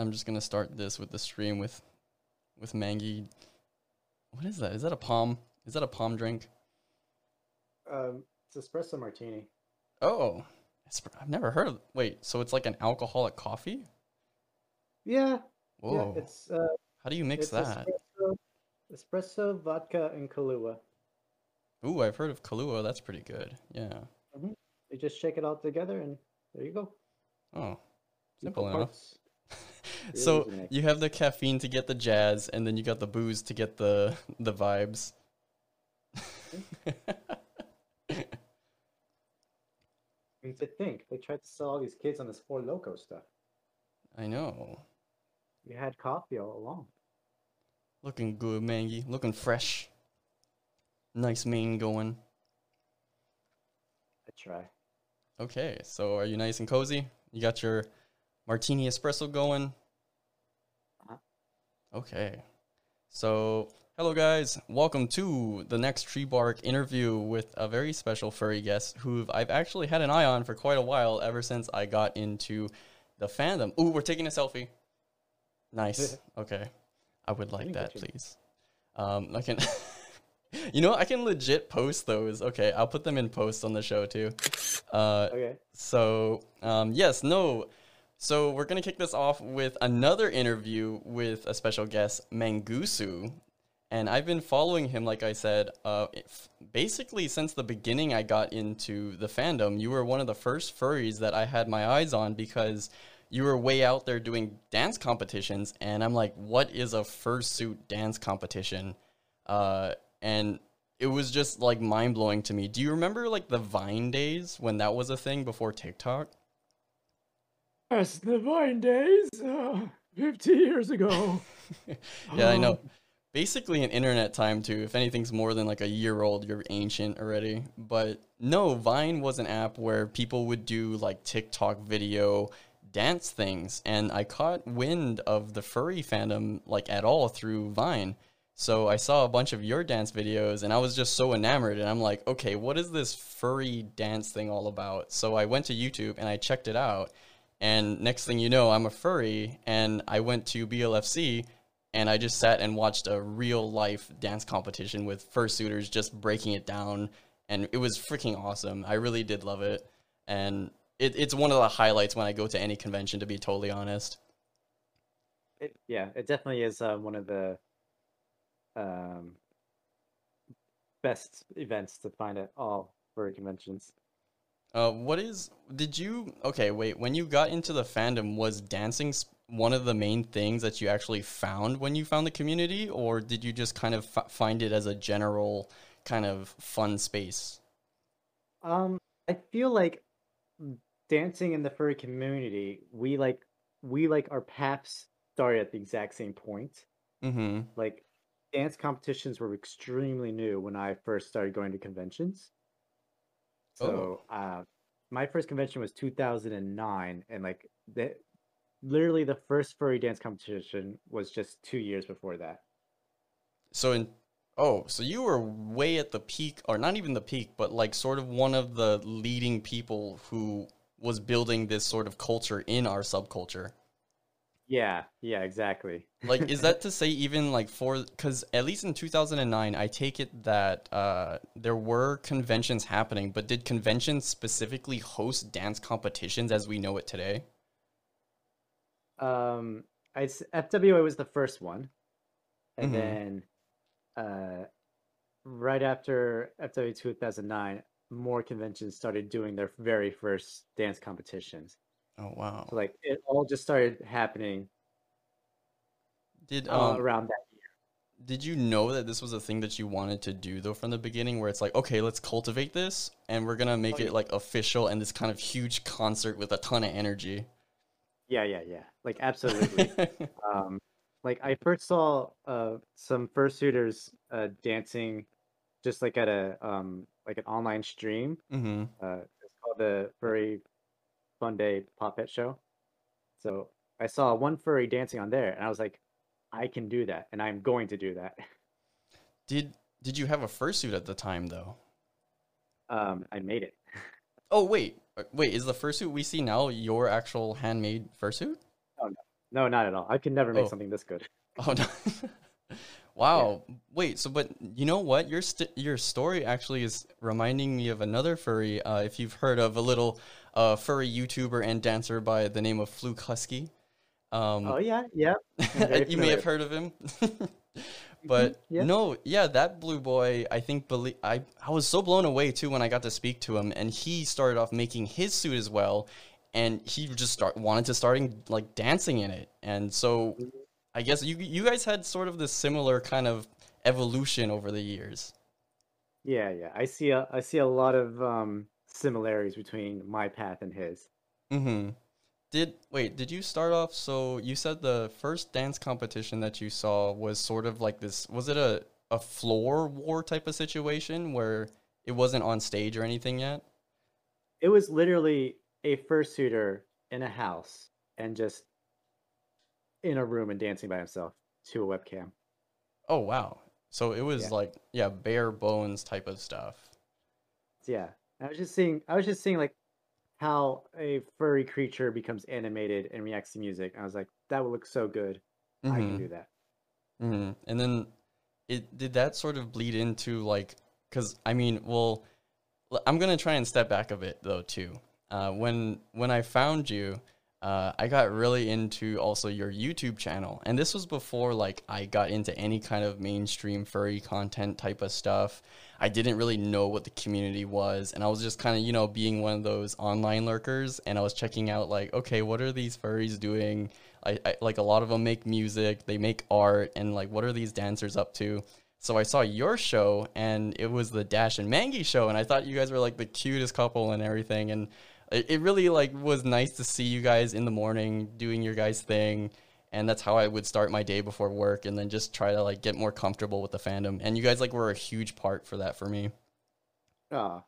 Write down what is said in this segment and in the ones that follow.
I'm just gonna start this with the stream with with Mangy. What is that? Is that a palm? Is that a palm drink? Um, it's espresso martini. Oh, I've never heard of. Wait, so it's like an alcoholic coffee? Yeah, Whoa, yeah. It's uh, how do you mix that? espresso, espresso, vodka, and Kahlua. Ooh, I've heard of Kahlua. That's pretty good. Yeah. Mhm. You just shake it all together, and there you go. Oh, simple enough. parts. So you have the caffeine to get the jazz, and then you got the booze to get the the vibes. I mean, to think they tried to sell all these kids on this Four Loco stuff. I know. You had coffee all along. Looking good, Mangy. Looking fresh. Nice mane going. I try. Okay, so are you nice and cozy? You got your martini espresso going? Okay. So, hello guys. Welcome to the next Tree Bark interview with a very special furry guest who I've actually had an eye on for quite a while ever since I got into the fandom. Ooh, we're taking a selfie. Nice. Okay. I would like that, please. Um, I can You know, I can legit post those. Okay, I'll put them in posts on the show too. Uh Okay. so, um, yes, no. So, we're to kick this off with another interview with a special guest, Mangusu. And I've been following him, like I said, uh, basically since the beginning I got into the fandom. You were one of the first furries that I had my eyes on because you were way out there doing dance competitions. And I'm like, what is a fursuit dance competition? Uh, and it was just like mind blowing to me. Do you remember like the Vine days when that was a thing before TikTok? Yes, the Vine days, uh, 50 years ago. yeah, I know. Um, Basically, in internet time too. If anything's more than like a year old, you're ancient already. But no, Vine was an app where people would do like TikTok video dance things, and I caught wind of the furry fandom like at all through Vine. So I saw a bunch of your dance videos, and I was just so enamored. And I'm like, okay, what is this furry dance thing all about? So I went to YouTube and I checked it out. And next thing you know, I'm a furry, and I went to BLFC and I just sat and watched a real life dance competition with fursuiters just breaking it down, and it was freaking awesome. I really did love it, and it, it's one of the highlights when I go to any convention. To be totally honest, It, yeah, it definitely is uh, one of the um, best events to find at all furry conventions. Uh, what is? Did you? Okay, wait. When you got into the fandom, was dancing one of the main things that you actually found when you found the community, or did you just kind of f- find it as a general kind of fun space? Um, I feel like dancing in the furry community, we like we like our paths started at the exact same point. Mm-hmm. Like dance competitions were extremely new when I first started going to conventions. So, uh, my first convention was 2009, and like the literally the first furry dance competition was just two years before that. So in oh, so you were way at the peak, or not even the peak, but like sort of one of the leading people who was building this sort of culture in our subculture. Yeah, yeah, exactly. Like, is that to say even like for because at least in 2009, I take it that uh, there were conventions happening, but did conventions specifically host dance competitions as we know it today? Um, I s- FWA was the first one, and Mhm. then uh, right after FWA 2009, more conventions started doing their very first dance competitions. Oh wow! So like it all just started happening Did uh, um, around that year. Did you know that this was a thing that you wanted to do though from the beginning where it's like, okay, let's cultivate this and we're gonna make Oh, it yeah. like official and this kind of huge concert with a ton of energy? Yeah, yeah, yeah. Like absolutely. um, like I first saw uh some fursuiters uh dancing just like at a um like an online stream. mm-hmm. Uh, it's called the Furry Fun Day Pop Pet Show. So I saw one furry dancing on there, and I was like, I can do that, and I'm going to do that. Did did you have a fursuit at the time though? Um, I made it. Oh wait, Uh, wait, is the fursuit we see now your actual handmade fursuit? No, no, not at all. I can never make Oh. something this good. Oh no. wow. Wait, so but you know what? Your st- your story actually is reminding me of another furry. Uh, if you've heard of a little uh, furry YouTuber and dancer by the name of Fluke Husky. Um, Oh yeah, yeah. you may have heard of him. but yeah. no, yeah, that blue boy, I think belie- I I was so blown away too when I got to speak to him and he started off making his suit as well and he just start wanted to starting like dancing in it. And so I guess you you guys had sort of this similar kind of evolution over the years. Yeah, yeah. I see a I see a lot of um similarities between my path and his. Mhm. Did wait, did you start off so you said the first dance competition that you saw was sort of like this was it a a floor war type of situation where it wasn't on stage or anything yet? It was literally a fursuiter in a house and just in a room and dancing by himself to a webcam. Oh wow. So it was Yeah. like yeah, bare bones type of stuff. Yeah. I was just seeing I was just seeing like how a furry creature becomes animated and reacts to music. I was like, that would look so good. I can Mhm. do that. Mhm. And then it did that sort of bleed into like cuz I mean, well I'm going to try and step back a bit though too. Uh, when when I found you, uh, I got really into also your YouTube channel, and this was before like I got into any kind of mainstream furry content type of stuff. I didn't really know what the community was, and I was just kind of you know being one of those online lurkers, and I was checking out like, okay, what are these furries doing? I, I like a lot of them make music, they make art, and like what are these dancers up to? So I saw your show, and it was the Dash and Mangy show, and I thought you guys were like the cutest couple and everything, and it, really like was nice to see you guys in the morning doing your guys thing, and that's how I would start my day before work, and then just try to like get more comfortable with the fandom, and you guys like were a huge part for that for me. Oh.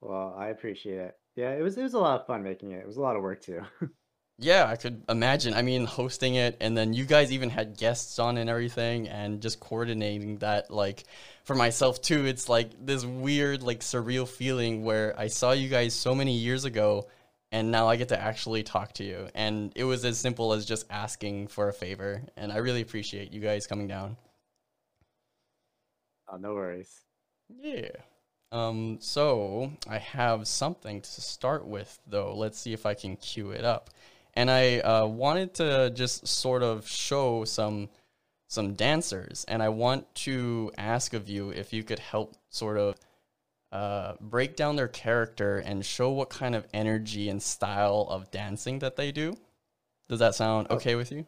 Well, I appreciate it. Yeah, it was it was a lot of fun making it. It was a lot of work too. Yeah, I could imagine. I mean, hosting it, and then you guys even had guests on and everything, and just coordinating that. Like, for myself too, it's like this weird, like, surreal feeling where I saw you guys so many years ago, and now I get to actually talk to you. And it was as simple as just asking for a favor. And I really appreciate you guys coming down. oh, no worries. Yeah. Um, so I have something to start with, though. Let's see if I can cue it up. And I uh, wanted to just sort of show some some dancers, and I want to ask of you if you could help sort of uh, break down their character and show what kind of energy and style of dancing that they do. Does that sound Oh. okay with you?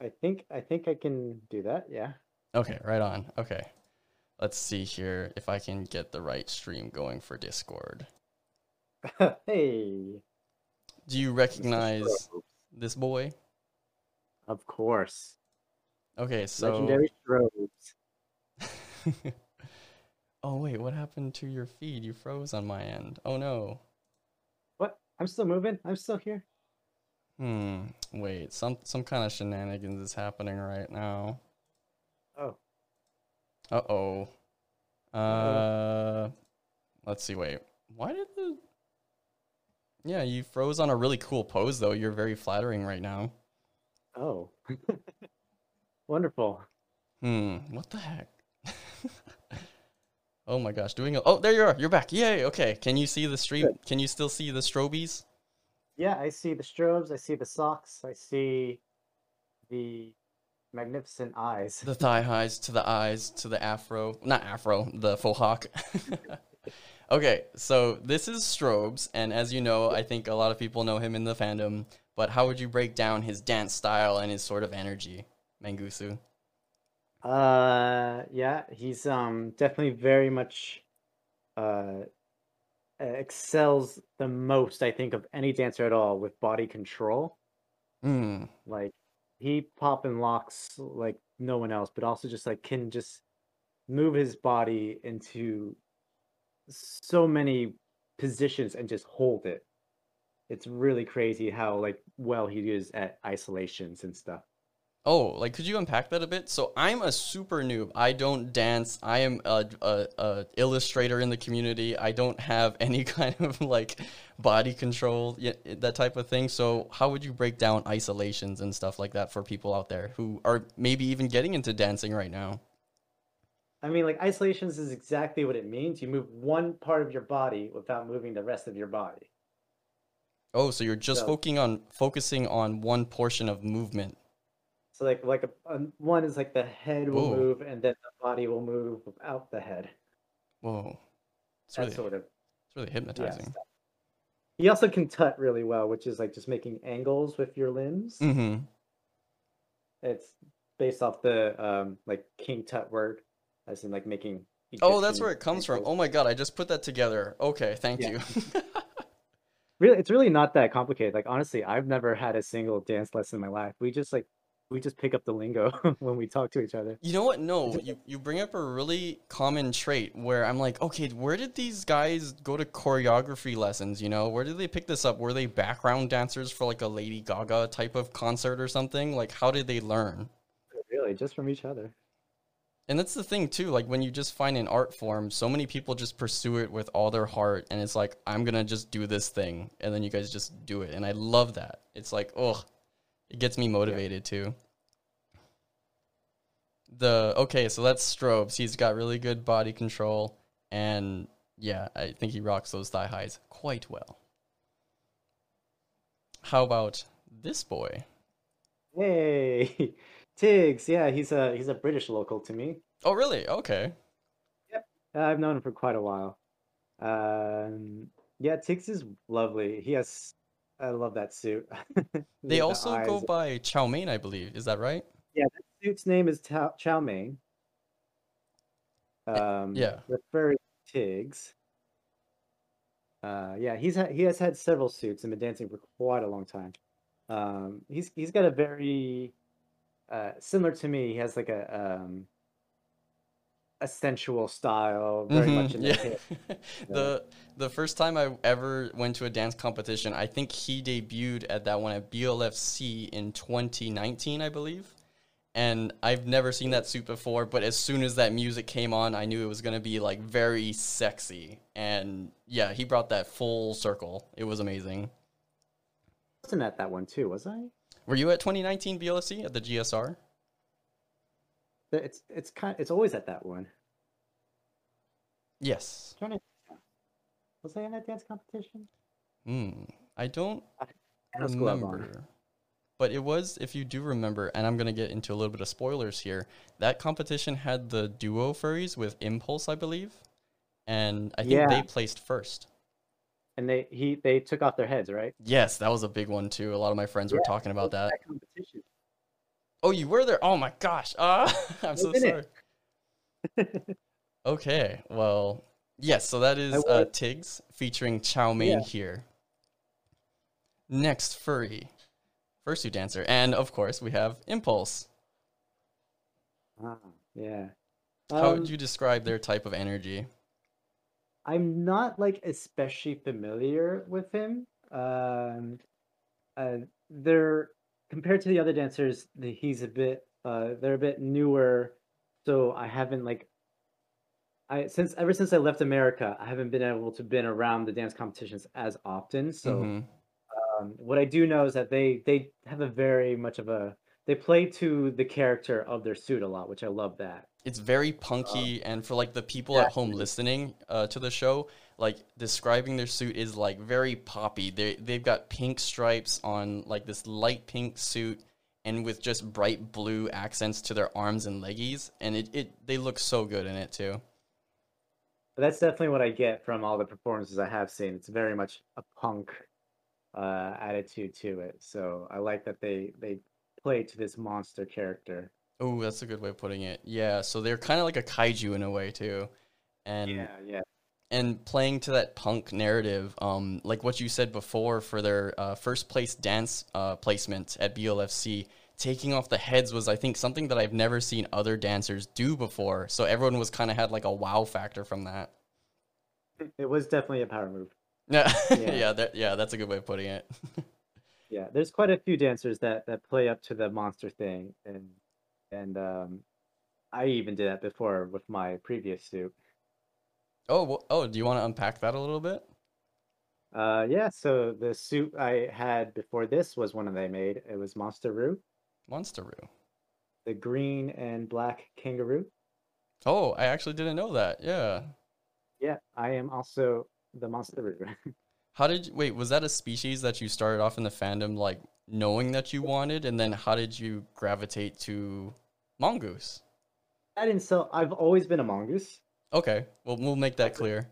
I think I think I can do that. Yeah. Okay, right on. Okay. Let's see here if I can get the right stream going for Discord. hey. Do you recognize this boy? Of course. Okay, so Legendary strobes. Oh wait, what happened to your feed? You froze on my end. Oh no. What? I'm still moving. I'm still here. Hmm. Wait, some some kind of shenanigans is happening right now. Oh. Uh-oh. Uh Let's see. Wait. Why did the Yeah, you froze on a really cool pose though. You're very flattering right now. Oh. Wonderful. Hmm, what the heck? oh my gosh, doing a Oh, there you are. You're back. Yay. Okay. Can you see the stream? Good. Can you still see the strobies? Yeah, I see the strobes. I see the socks. I see the magnificent eyes. The thigh highs to the eyes to the afro. Not afro, the faux hawk. okay, so this is Strobes, and as you know, I think a lot of people know him in the fandom. But how would you break down his dance style and his sort of energy, Mangusu? Uh, yeah, he's um definitely very much uh excels the most, I think, of any dancer at all with body control. Hmm. Like he pop and locks like no one else, but also just like can just move his body into so many positions and just hold it. It's really crazy how like well he is at isolations and stuff. Oh, like could you unpack that a bit? So I'm a super noob. I don't dance. I am a, a, a illustrator in the community. I don't have any kind of like body control, that type of thing. So how would you break down isolations and stuff like that for people out there who are maybe even getting into dancing right now? I mean, like isolations is exactly what it means. You move one part of your body without moving the rest of your body. Oh, so you're just So- focusing on focusing on one portion of movement. So like like a, a one is like the head will Whoa. move and then the body will move without the head. Whoa, it's That really sort of it's really hypnotizing. stuff. He also can tut really well, which is like just making angles with your limbs. Mm-hmm. It's based off the um like king tut word, as in like making. Oh, that's where it comes from. Oh my god, I just put that together. Okay, thank Yeah. you. Really, it's really not that complicated. Like honestly, I've never had a single dance lesson in my life. We just like we just pick up the lingo when we talk to each other. You know what? No, you, you bring up a really common trait where I'm like, okay, where did these guys go to choreography lessons? You know, where did they pick this up? Were they background dancers for like a Lady Gaga type of concert or something? Like, how did they learn? Really, just from each other. And that's the thing too. Like when you just find an art form, so many people just pursue it with all their heart, and it's like, I'm gonna just do this thing, and then you guys just do it, and I love that. It's like, oh, it gets me motivated too. The okay, so that's Strobes. He's got really good body control, and yeah, I think he rocks those thigh highs quite well. How about this boy? Hey, Tiggs. Yeah, he's a he's a British local to me. Oh, really? Okay. Uh, I've known him for quite a while. Um, yeah, Tiggs is lovely. He has. I love that suit. They The also go by Chow Mein, I believe. Is that right? Yeah, that suit's name is Chow, Chow Mein. Um, yeah. The furry Tiggs. Uh, yeah, he's ha he has had several suits and been dancing for quite a long time. Um, he's he's got a very uh, similar to me. He has like a um, a sensual style, very much Mhm, in the yeah. hip. the the first time I ever went to a dance competition, I think he debuted at that one at BLFC in 2019, I believe. And I've never seen that suit before, but as soon as that music came on, I knew it was gonna be like very sexy. And yeah, he brought that full circle. It was amazing. wasn't at that one too, was I? Were you at 2019 BLFC at the GSR? It's it's kind it's always at that one. Yes. Was I in that dance competition? Hmm. I don't I'm remember. But it was, if you do remember, and I'm gonna get into a little bit of spoilers here. That competition had the duo furries with Impulse, I believe, and I think Yeah. they placed first. And they he they took off their heads, right? Yes, that was a big one too. A lot of my friends were talking about that. That competition. Oh, you were there? Oh my gosh! Ah, I'm so sorry. Okay, well, yes. So that is uh, Tiggs featuring Chow Mein Yeah. here. Next, furry, fursuit dancer, and of course we have Impulse. Ah, yeah. How Um, would you describe their type of energy? I'm not like especially familiar with him. Um, uh, they're compared to the other dancers, he's a bit uh, they're a bit newer, so I haven't like I since ever since I left America, I haven't been able to been around the dance competitions as often. So Mhm. um, what I do know is that they they have a very much of a they play to the character of their suit a lot, which I love that. It's very punky, and for like the people at home listening uh, to the show, like describing their suit is like very poppy. They they've got pink stripes on like this light pink suit, and with just bright blue accents to their arms and leggies, and it, it they look so good in it too. But that's definitely what I get from all the performances I have seen. It's very much a punk uh, attitude to it. So I like that they they play to this monster character. Oh, that's a good way of putting it. Yeah, so they're kind of like a kaiju in a way too, and yeah. yeah, and playing to that punk narrative, um, like what you said before for their uh, first place dance uh, placement at BLFC, taking off the heads was, I think, something that I've never seen other dancers do before. So everyone was kind of had like a wow factor from that. It was definitely a power move. Yeah, Yeah. that, yeah, that's a good way of putting it. Yeah. Yeah, there's quite a few dancers that that play up to the monster thing, and and um, I even did that before with my previous suit. Oh, well, oh, do you want to unpack that a little bit? Uh, yeah, so the suit I had before this was one that I made. It was Monster Roo, Monsteroo. the green and black kangaroo. Oh, I actually didn't know that. Yeah. Yeah, I am also the Monster Roo. How did you, wait, was that a species that you started off in the fandom like knowing that you wanted and then how did you gravitate to mongoose? I didn't sell. I've always been a mongoose. Okay. Well, we'll make that clear.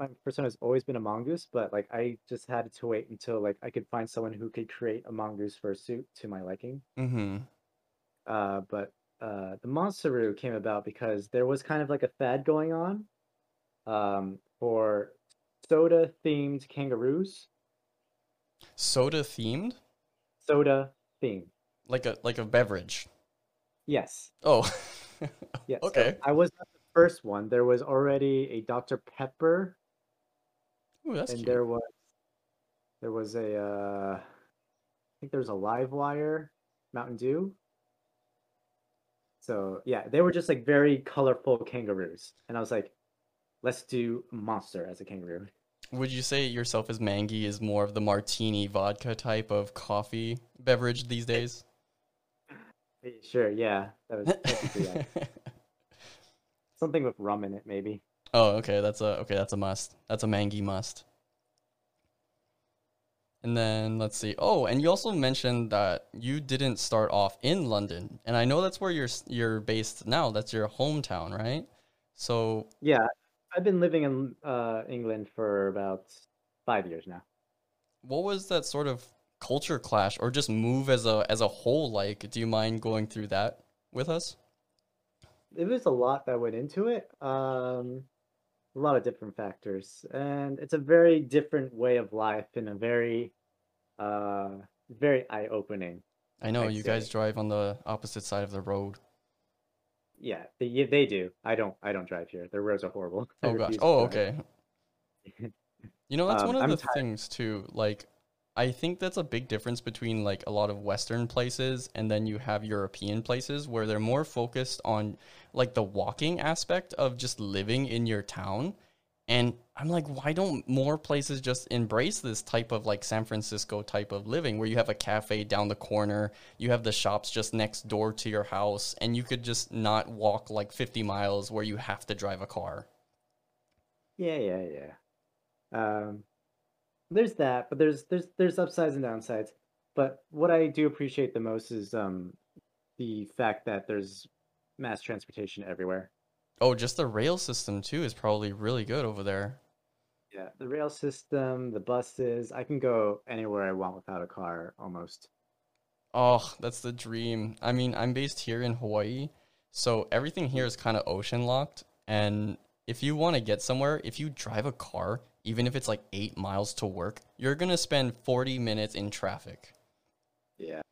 My persona has always been a mongoose, but like I just had to wait until like I could find someone who could create a mongoose fursuit to my liking. Mhm. Uh, but uh, the Monsteroo came about because there was kind of like a fad going on um, for soda themed kangaroos. Soda themed? Soda themed. Like a like a beverage. Yes. Oh. Yes. so okay. I was not the first one. There was already a Dr. Pepper, Ooh, that's and cute. there was there was a uh, I think there was a Live Wire Mountain Dew. So yeah, they were just like very colorful kangaroos, and I was like, let's do Monster as a kangaroo. Would you say yourself as Mangi is more of the martini vodka type of coffee beverage these days? Sure, yeah, that was technically uh, something with rum in it, maybe. oh, okay. That's a okay. That's a must. That's a Mangi must. And then let's see. Oh, and you also mentioned that you didn't start off in London, and I know that's where you're you're based now. That's your hometown, right? So, Yeah, I've been living in uh, England for about five years now. what was that sort of culture clash, or just move as a as a whole like? Do you mind going through that with us? It was a lot that went into it. Um, a lot of different factors, and it's a very different way of life and a very, uh, very eye-opening. I know I'd you guys drive on the opposite side of the road. Yeah, they they do. I don't. I don't drive here. The roads are horrible. Oh gosh. Oh, okay. You know, that's Um, one of I'm the tired. things too. Like, I think that's a big difference between like a lot of Western places and then you have European places where they're more focused on like the walking aspect of just living in your town. And I'm like, why don't more places just embrace this type of like San Francisco type of living where you have a cafe down the corner, you have the shops just next door to your house, and you could just not walk like 50 miles where you have to drive a car? Yeah, yeah, yeah. Um, there's that, but there's there's there's upsides and downsides. But what I do appreciate the most is um the fact that there's mass transportation everywhere. Oh, just the rail system too is probably really good over there. Yeah, the rail system, the buses, I can go anywhere I want without a car almost. Oh, that's the dream. I mean, I'm based here in Hawaii, so everything here is kind of ocean locked. And if you want to get somewhere, if you drive a car, even if it's like eight miles to work, you're going to spend 40 minutes in traffic. Yeah.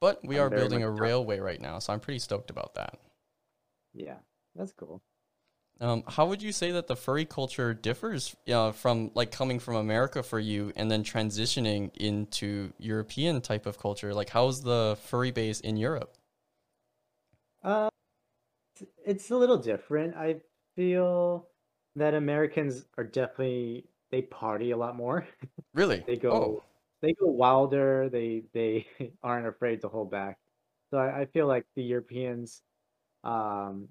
But we I'm are building a railway right now, so I'm pretty stoked about that. Yeah, that's cool. Um, how would you say that the furry culture differs uh, from like coming from America for you and then transitioning into European type of culture? Like, how's the furry base in Europe? Uh, it's- a little different. I feel that Americans are definitely they party a lot more. Really? They go Oh, they go wilder. They they aren't afraid to hold back. So I, I feel like the Europeans um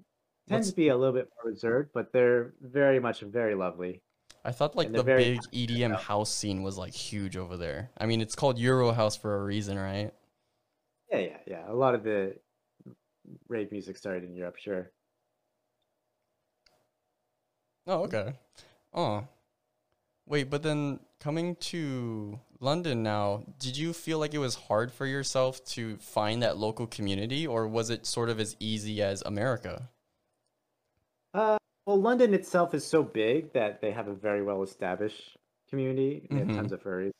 tend What's- to be a little bit more reserved, but they're very much very lovely. I thought like the big EDM house scene was like huge over there. I mean, it's called Euro House for a reason, right? Yeah, yeah, yeah. A lot of the rave music started in Europe, sure. Oh, okay. Oh. Wait, but then coming to London now, did you feel like it was hard for yourself to find that local community or was it sort of as easy as America? Uh, well, London itself is so big that they have a very well established community. They have Mhm. tons of furries.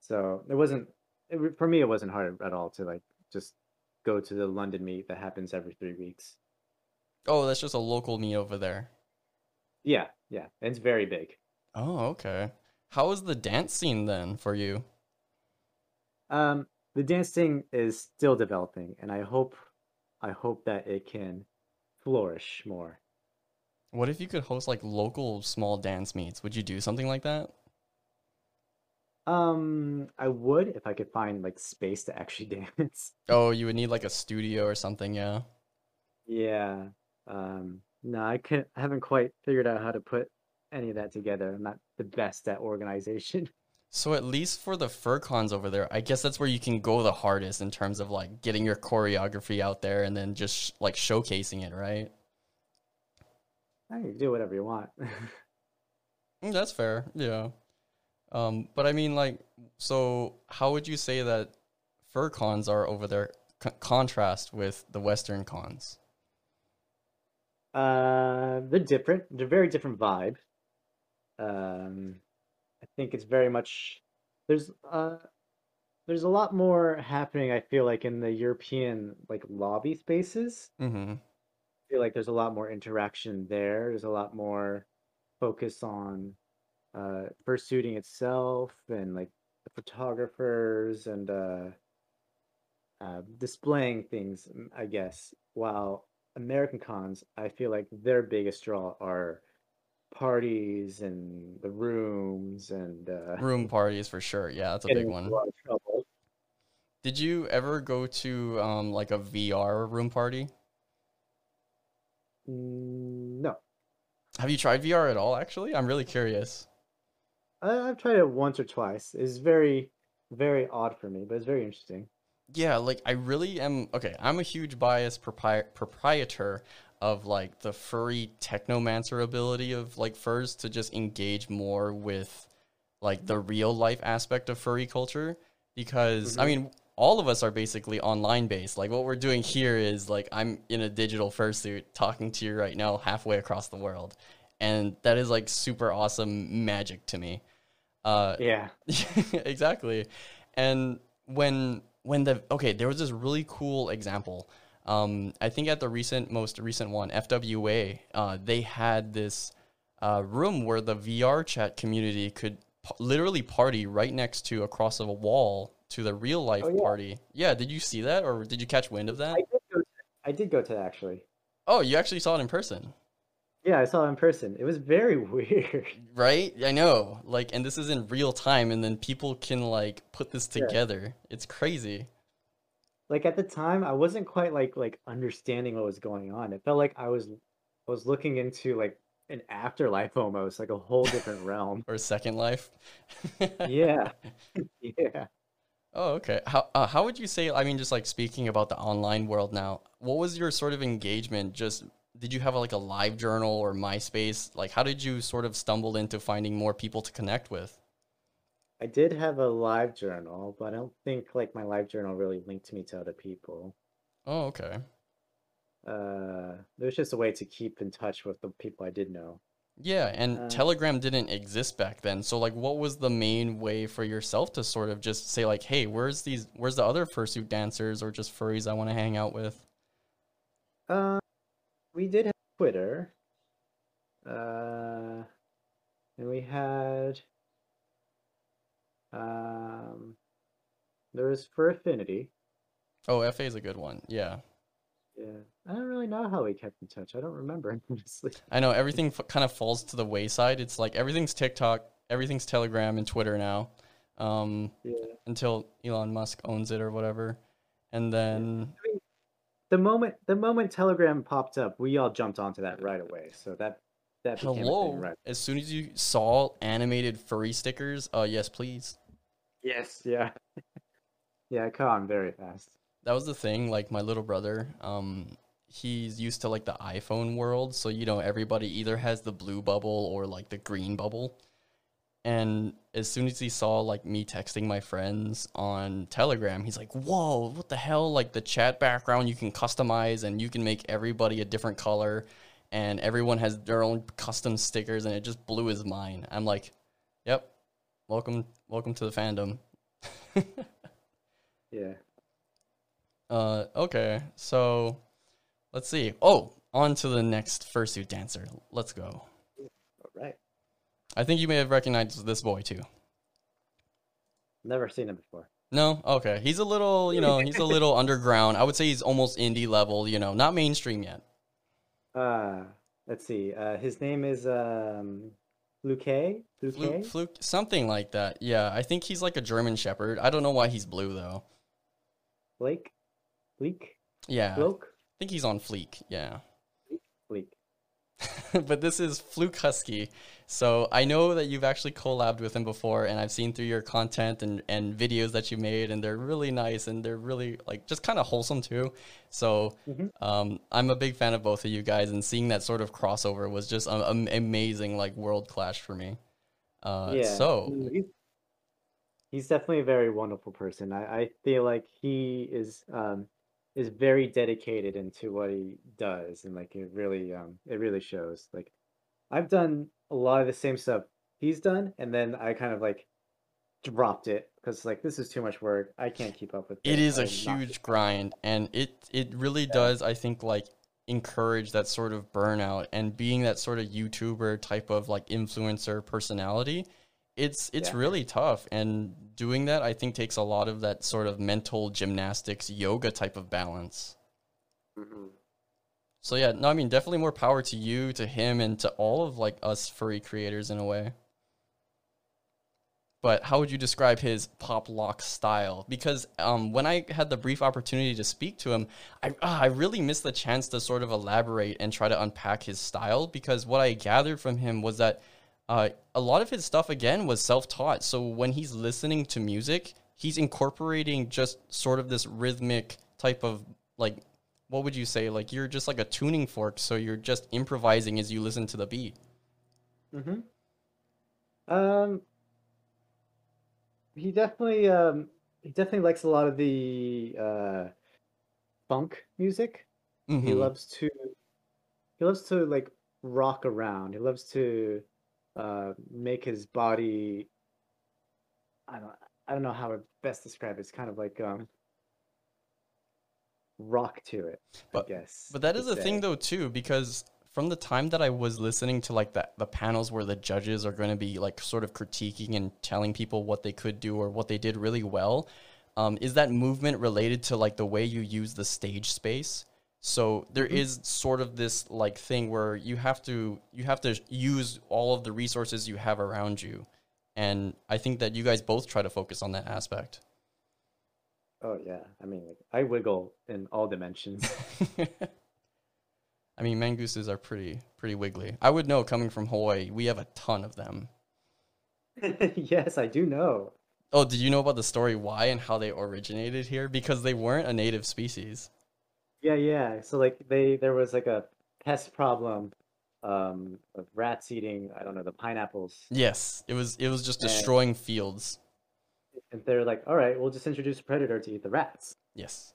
So it wasn't it, for me. It wasn't hard at all to like just go to the London meet that happens every three weeks. Oh, that's just a local meet over there. Yeah, yeah, and it's very big. Oh, okay. How is the dance scene then for you? Um, the dance thing is still developing, and I hope, I hope that it can flourish more. What if you could host like local small dance meets? Would you do something like that? Um, I would if I could find like space to actually dance. Oh, you would need like a studio or something, yeah. Yeah. Um, no, I can't. I haven't quite figured out how to put any of that together. I'm not the best at organization. So at least for the fur cons over there, I guess that's where you can go the hardest in terms of like getting your choreography out there and then just like showcasing it, right? I can do whatever you want. Mm, That's fair, yeah. Um, but I mean, like, so how would you say that fur cons are over there, c- contrast with the Western cons? Uh, they're different. They're very different vibe. Um, I think it's very much there's uh there's a lot more happening, I feel like, in the European like lobby spaces. Mm-hmm. Feel like there's a lot more interaction there. There's a lot more focus on uh fursuiting itself and like the photographers and uh uh displaying things, mm, I guess. While American cons, I feel like their biggest draw are parties and the rooms and uh Room parties for sure. Yeah, that's a big one. a lot of trouble. Did you ever go to um like a VR room party? Mm, No, Have you tried VR at all? Actually, I'm really curious. I, I've tried it once or twice. It's very, very odd for me, but it's very interesting. Yeah, like I really am. Okay, I'm a huge biased propri- proprietor of like the furry technomancer ability of like furs to just engage more with like the real life aspect of furry culture because I Mhm. mean all of us are basically online based. Like what we're doing here is like I'm in a digital fursuit talking to you right now halfway across the world. And that is like super awesome magic to me. Uh Yeah. exactly. And when when the okay, there was this really cool example. Um, I think at the recent most recent one, FWA, uh, they had this uh, room where the VR chat community could p- literally party right next to across a wall to the real life Oh, yeah. party. Yeah, did you see that or did you catch wind of that? I did go to, I did go to that actually. oh, you actually saw it in person. Yeah, I saw it in person. It was very weird. Right? I know. Like and this is in real time and then people can like put this Yeah. together. It's crazy. Like at the time, I wasn't quite like like understanding what was going on. It felt like I was I was looking into like an afterlife almost, like a whole different realm. or Second Life. Yeah. Yeah. Oh, okay. How uh, how would you say? I mean, just like speaking about the online world now, what was your sort of engagement? Just did you have like a live journal or MySpace? Like, how did you sort of stumble into finding more people to connect with? I did have a live journal, but I don't think like my live journal really linked me to other people. Oh, okay. Uh, it was just a way to keep in touch with the people I did know. Yeah, and Uh, Telegram didn't exist back then. So, like, what was the main way for yourself to sort of just say, like, hey, where's these, where's the other fursuit dancers or just furries I want to hang out with? Uh, we did have Twitter. Uh, and we had um, there was Fur Affinity. Oh, FA is a good one. Yeah. Yeah, I don't really know how we kept in touch. I don't remember honestly. I know everything f- kind of falls to the wayside. It's like everything's TikTok, everything's Telegram and Twitter now, um, Yeah, until Elon Musk owns it or whatever. And then, the moment the moment Telegram popped up, we all jumped onto that right away. So that that became a thing, hello, right? as soon as you saw animated furry stickers, uh, yes, please. Yes, yeah, yeah. I caught on very fast. That was the thing. Like my little brother, um, he's used to like the iPhone world, so you know everybody either has the blue bubble or like the green bubble. And as soon as he saw like me texting my friends on Telegram, he's like, "Whoa, what the hell? Like the chat background you can customize and you can make everybody a different color and everyone has their own custom stickers and it just blew his mind." I'm like, "Yep. Welcome welcome to the fandom." Yeah. Uh, okay, so let's see. Oh, on to the next fursuit dancer. Let's go. All right. I think you may have recognized this boy too. Never seen him before. No, okay. He's a little, you know, he's a little underground. I would say he's almost indie level. You know, not mainstream yet. Uh, let's see. Uh, his name is um. Fluke. Fluke, Fluke, something like that. Yeah, I think he's like a German Shepherd. I don't know why he's blue though. Blake. Bleak. Yeah, Bloke. I think he's on Fleek. Yeah. Bleak. but this is Fluke Husky. So I know that you've actually collabed with him before, and I've seen through your content and, and videos that you made, and they're really nice and they're really like just kind of wholesome too. So Mhm. um, I'm a big fan of both of you guys, and seeing that sort of crossover was just an amazing like world clash for me. Uh, yeah. So he's, he's definitely a very wonderful person. I, I feel like he is um is very dedicated into what he does, and like it really um it really shows. Like I've done a lot of the same stuff he's done, and then I kind of like dropped it because like this is too much work. I can't keep up with it this. is a huge grind and it it really does i think like encourage that sort of burnout and being that sort of youtuber type of like influencer personality it's it's Yeah. really tough and doing that i think takes a lot of that sort of mental gymnastics yoga type of balance Mhm. so yeah no i mean definitely more power to you to him and to all of like us furry creators in a way but how would you describe his pop lock style? Because um, when I had the brief opportunity to speak to him, I ah, I really missed the chance to sort of elaborate and try to unpack his style. Because what I gathered from him was that uh, a lot of his stuff again was self taught. So when he's listening to music, he's incorporating just sort of this rhythmic type of like what would you say? Like you're just like a tuning fork, so you're just improvising as you listen to the beat. Mm-hmm. Um, he definitely um he definitely likes a lot of the uh funk music. He Mhm. loves to he loves to like rock around. He loves to uh make his body I don't I don't know how to best describe it. It's kind of like um rock to it, But- I guess. But that is a thing though too, because from the time that I was listening to like the the panels where the judges are going to be like sort of critiquing and telling people what they could do or what they did really well, um, is that movement related to like the way you use the stage space? So there Mhm. is sort of this like thing where you have to you have to use all of the resources you have around you, and I think that you guys both try to focus on that aspect. Oh yeah. I mean like I wiggle in all dimensions. I mean, mangooses are pretty pretty wiggly. I would know coming from Hawaii. We have a ton of them. yes, I do know. Oh, did you know about the story why and how they originated here? Because they weren't a native species. Yeah, yeah. So like they there was like a pest problem um of rats eating, I don't know, the pineapples. Yes, it was it was just Yeah. destroying fields. And they're like, all right, we'll just introduce a predator to eat the rats. Yes.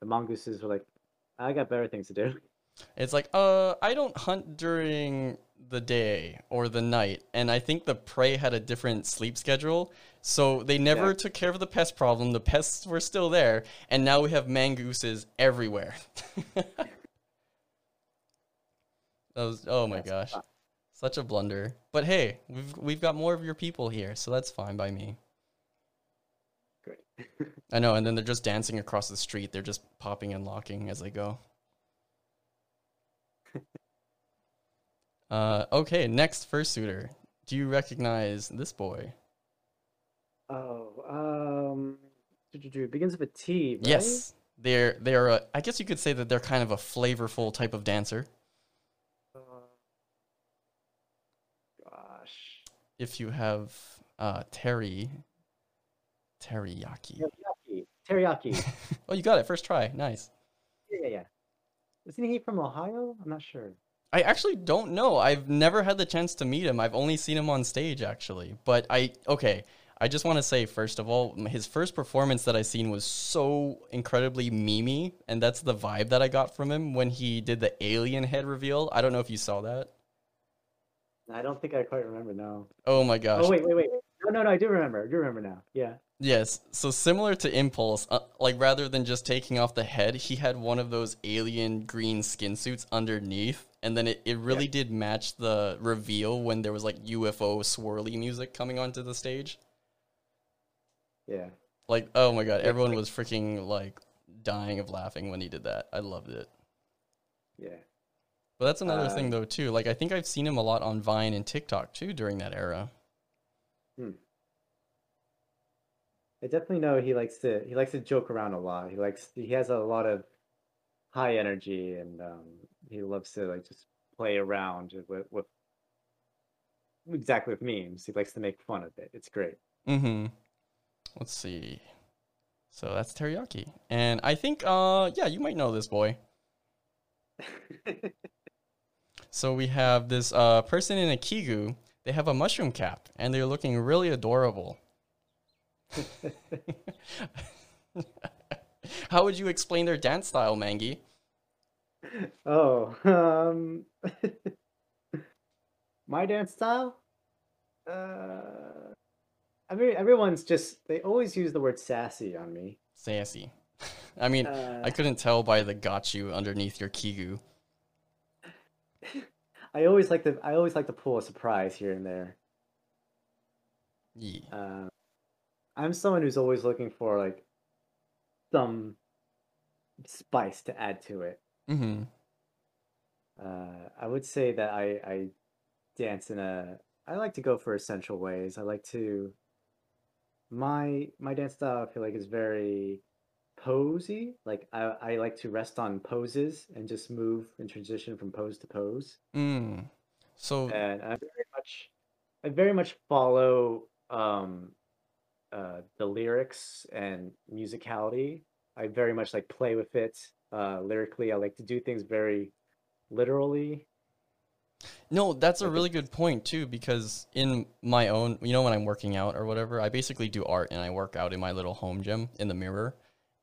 The mongooses were like, I got better things to do. It's like, uh, I don't hunt during the day or the night, and I think the prey had a different sleep schedule, so they never Yeah. took care of the pest problem. The pests were still there, and now we have mangooses everywhere. that was oh my gosh, such a blunder. But hey, we've we've got more of your people here, so that's fine by me. Great. I know, and then they're just dancing across the street. They're just popping and locking as they go. uh, okay, next fursuiter. Do you recognize this boy? oh, um it begins with a T, right? Yes, they're they're. A, I guess you could say that they're kind of a flavorful type of dancer. Uh, gosh. If you have uh, terry, teriyaki. Teriyaki. Teriyaki. oh, you got it first try. Nice. yeah, yeah, yeah. Isn't he from Ohio? I'm not sure. I actually don't know. I've never had the chance to meet him. I've only seen him on stage actually. But I okay, I just want to say first of all, his first performance that I seen was so incredibly memey, and that's the vibe that I got from him when he did the alien head reveal. I don't know if you saw that. I don't think I quite remember now. Oh my gosh. Oh wait, wait, wait. No, no, no. I do remember. I do remember now. Yeah. Yes, so similar to Impulse, uh, like rather than just taking off the head, he had one of those alien green skin suits underneath, and then it, it really did match the reveal when there was like UFO swirly music coming onto the stage. Yeah. Like, oh my god, everyone was freaking like dying of laughing when he did that. I loved it. Yeah. But that's another Uh, thing though too. Like I think I've seen him a lot on Vine and TikTok too during that era. I definitely know he likes to he likes to joke around a lot. He likes he has a lot of high energy and um, he loves to like just play around with, with exactly with memes. He likes to make fun of it. It's great. Mm-hmm. Let's see. So that's teriyaki. And I think uh yeah, you might know this boy. So we have this uh person in a kigu. They have a mushroom cap and they're looking really adorable. How would you explain their dance style, Mangi? Oh, um, my dance style. Uh, I mean, everyone's just they always use the word sassy on me. Sassy. I mean, Uh, I couldn't tell by the got you underneath your kigu. I always like to I always like to pull a surprise here and there. Yeah. Uh, I'm someone who's always looking for like some spice to add to it. Mm-hmm. Uh, I would say that I I dance in a I like to go for essential ways. I like to my my dance style I feel like is very posy. Like I I like to rest on poses and just move and transition from pose to pose. Mm. So And I very much I very much follow um uh the lyrics and musicality. I very much like play with it uh lyrically. I like to do things very literally. No, that's a really good point too because in my own, you know, when I'm working out or whatever, I basically do art and I work out in my little home gym in the mirror.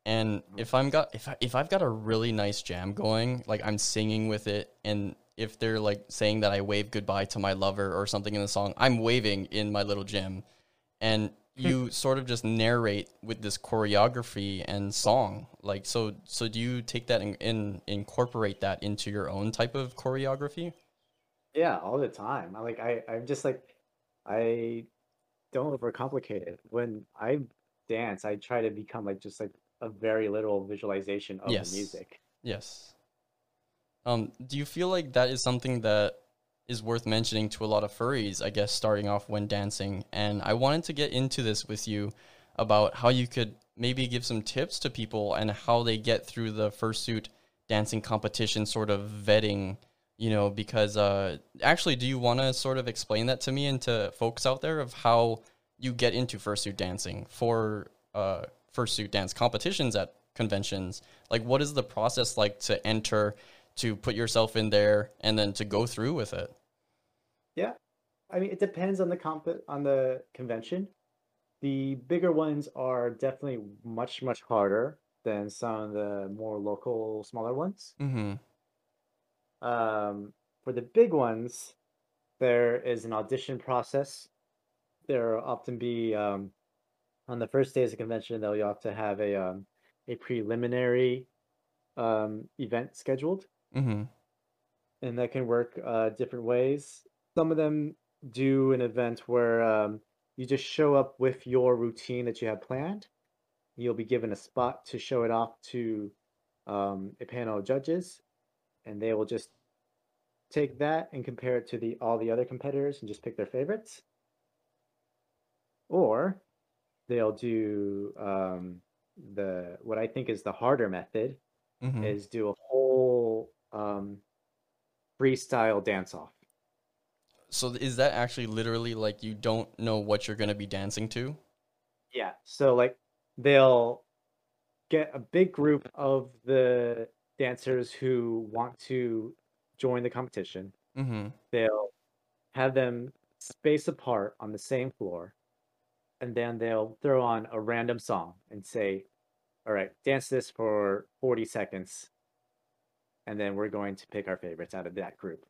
And if I'm got if I, if I've got a really nice jam going, like I'm singing with it and if they're like saying that I wave goodbye to my lover or something in the song, I'm waving in my little gym. And you sort of just narrate with this choreography and song. Like so so do you take that and in, incorporate that into your own type of choreography? Yeah, all the time. I like I I'm just like I don't overcomplicate it. When I dance, I try to become like just like a very literal visualization of Yes. the music. Yes. Um, do you feel like that is something that is worth mentioning to a lot of furries, I guess, starting off when dancing? And I wanted to get into this with you about how you could maybe give some tips to people and how they get through the fursuit dancing competition sort of vetting, you know, because uh, actually, do you want to sort of explain that to me and to folks out there of how you get into fursuit dancing for uh, fursuit dance competitions at conventions? Like, what is the process like to enter, to put yourself in there, and then to go through with it? Yeah. I mean, it depends on the comp on the convention. The bigger ones are definitely much, much harder than some of the more local, smaller ones. Mm-hmm. Um, for the big ones, there is an audition process. There will often be um, on the first day of the convention, they'll you have to have a um, a preliminary um, event scheduled, Mm-hmm. and that can work uh, different ways. Some of them do an event where um, you just show up with your routine that you have planned. You'll be given a spot to show it off to um, a panel of judges, and they will just take that and compare it to the all the other competitors and just pick their favorites. Or they'll do um, the what I think is the harder method Mm-hmm. is do a whole um, freestyle dance off. So is that actually literally like you don't know what you're gonna be dancing to? Yeah. So like they'll get a big group of the dancers who want to join the competition. Mm-hmm. They'll have them space apart on the same floor, and then they'll throw on a random song and say, "All right, dance this for 40 seconds." And then we're going to pick our favorites out of that group.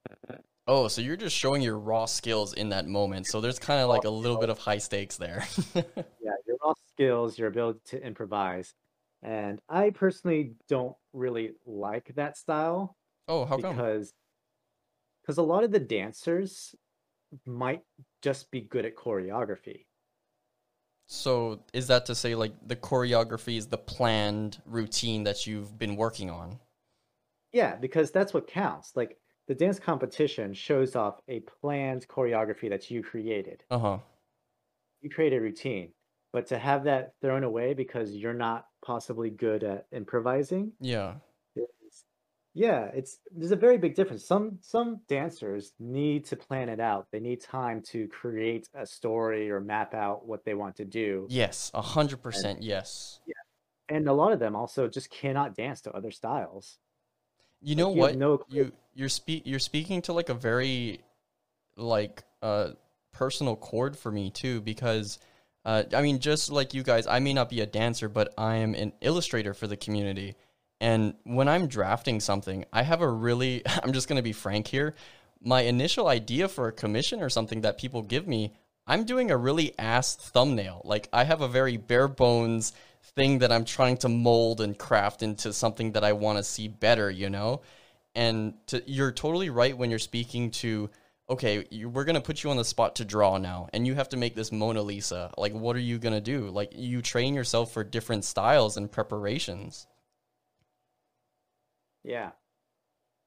Oh, so you're just showing your raw skills in that moment. So there's kind of like a little bit of high stakes there. Yeah, your raw skills, your ability to improvise. And I personally don't really like that style oh, how come? because because a lot of the dancers might just be good at choreography. So is that to say like the choreography is the planned routine that you've been working on? Yeah, because that's what counts. Like the dance competition shows off a planned choreography that you created. Uh huh. You create a routine. But to have that thrown away because you're not possibly good at improvising Yeah. is yeah, it's there's a very big difference. Some some dancers need to plan it out. They need time to create a story or map out what they want to do. Yes. A hundred percent. Yes. yeah, and a lot of them also just cannot dance to other styles. You know Like you what? no. You you're speak you're speaking to like a very like uh personal chord for me too because uh I mean just like you guys I may not be a dancer but I am an illustrator for the community and when I'm drafting something I have a really I'm just going to be frank here my initial idea for a commission or something that people give me I'm doing a really ass thumbnail like I have a very bare bones thing that I'm trying to mold and craft into something that I want to see better you know? And to, you're totally right when you're speaking to okay you, we're going to put you on the spot to draw now and you have to make this mona lisa. Like what are you going to do? Like you train yourself for different styles and preparations. Yeah.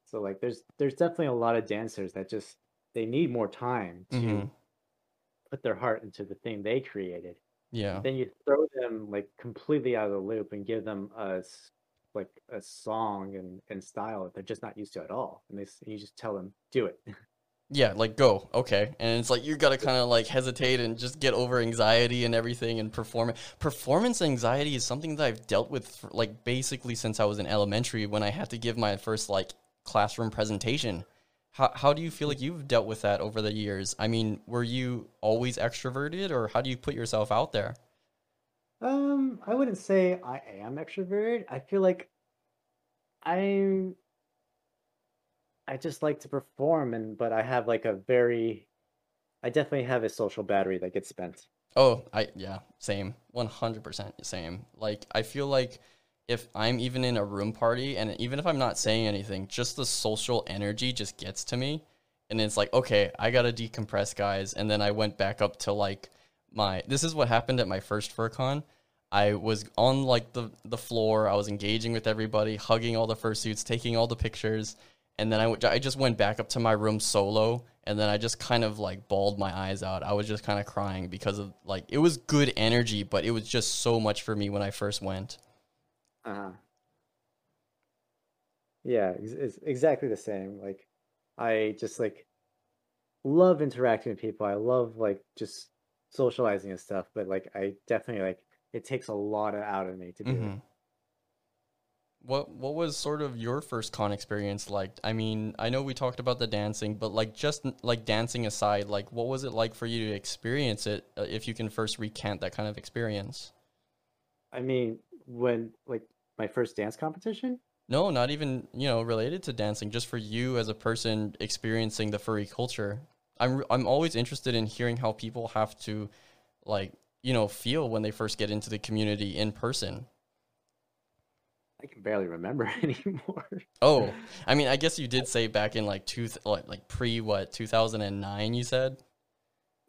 So like there's there's definitely a lot of dancers that just they need more time to hmm put their heart into the thing they created. Yeah Then you throw them like completely out of the loop and give them a like a song and, and style that they're just not used to at all. And they you just tell them do it. yeah like go okay and it's like you got to kind of like hesitate and just get over anxiety and everything and perform performance anxiety is something that i've dealt with for, like basically since i was in elementary when i had to give my first like classroom presentation how, how do you feel like you've dealt with that over the years i mean were you always extroverted or how do you put yourself out there Um, I wouldn't say I am extroverted. I feel like I I just like to perform and but I have like a very I definitely have a social battery that gets spent. Oh, I yeah, same. 100% same. Like I feel like if I'm even in a room party and even if I'm not saying anything, just the social energy just gets to me and it's like, okay, I got to decompress, guys. And then I went back up to like my this is what happened at my first FurCon. I was on like the the floor, I was engaging with everybody, hugging all the fursuits, taking all the pictures, and then I went- I just went back up to my room solo and then I just kind of like bawled my eyes out. I was just kind of crying because of like it was good energy, but it was just so much for me when I first went. Uh-huh. Yeah, it's, it's exactly the same. Like I just like love interacting with people. I love like just socializing and stuff, but like I definitely like it takes a lot of out of me to do it. hmm What what was sort of your first con experience like? I mean, I know we talked about the dancing, but like just like dancing aside, like what was it like for you to experience it? Uh, if you can first recant that kind of experience. I mean, when like my first dance competition, No, not even you know related to dancing. Just for you as a person experiencing the furry culture. I'm I'm always interested in hearing how people have to, like you know, feel when they first get into the community in person. I can barely remember anymore. Oh, I mean, I guess you did say back in like two, like, like pre what, 2009, you said?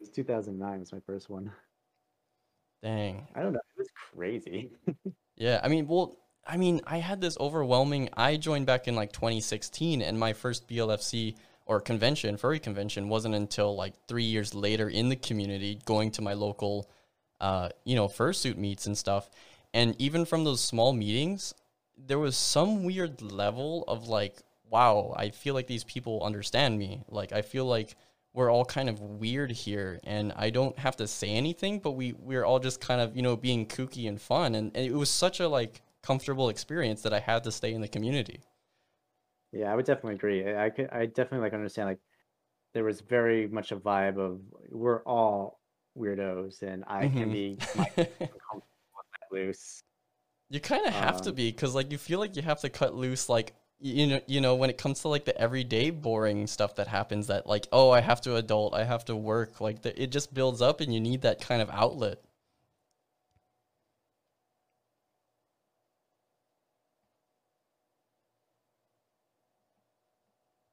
It was 2009 was my first one. Dang. I don't know. It was crazy. Yeah, I mean, well, I mean, I had this overwhelming. I joined back in like 2016, and my first BLFC or convention, furry convention, wasn't until like three years later in the community, going to my local, uh, you know, fursuit meets and stuff. And even from those small meetings, there was some weird level of like, wow, I feel like these people understand me. Like, I feel like we're all kind of weird here and I don't have to say anything, but we, we're all just kind of, you know, being kooky and fun. And, and it was such a like comfortable experience that I had to stay in the community. Yeah, I would definitely agree. I, could, I definitely like understand like there was very much a vibe of we're all weirdos and I can Mhm. be my uncomfortable let loose. You kind of have to Um, be because like you feel like you have to cut loose like you know you know when it comes to like the everyday boring stuff that happens that like oh I have to adult I have to work like the, it just builds up and you need that kind of outlet.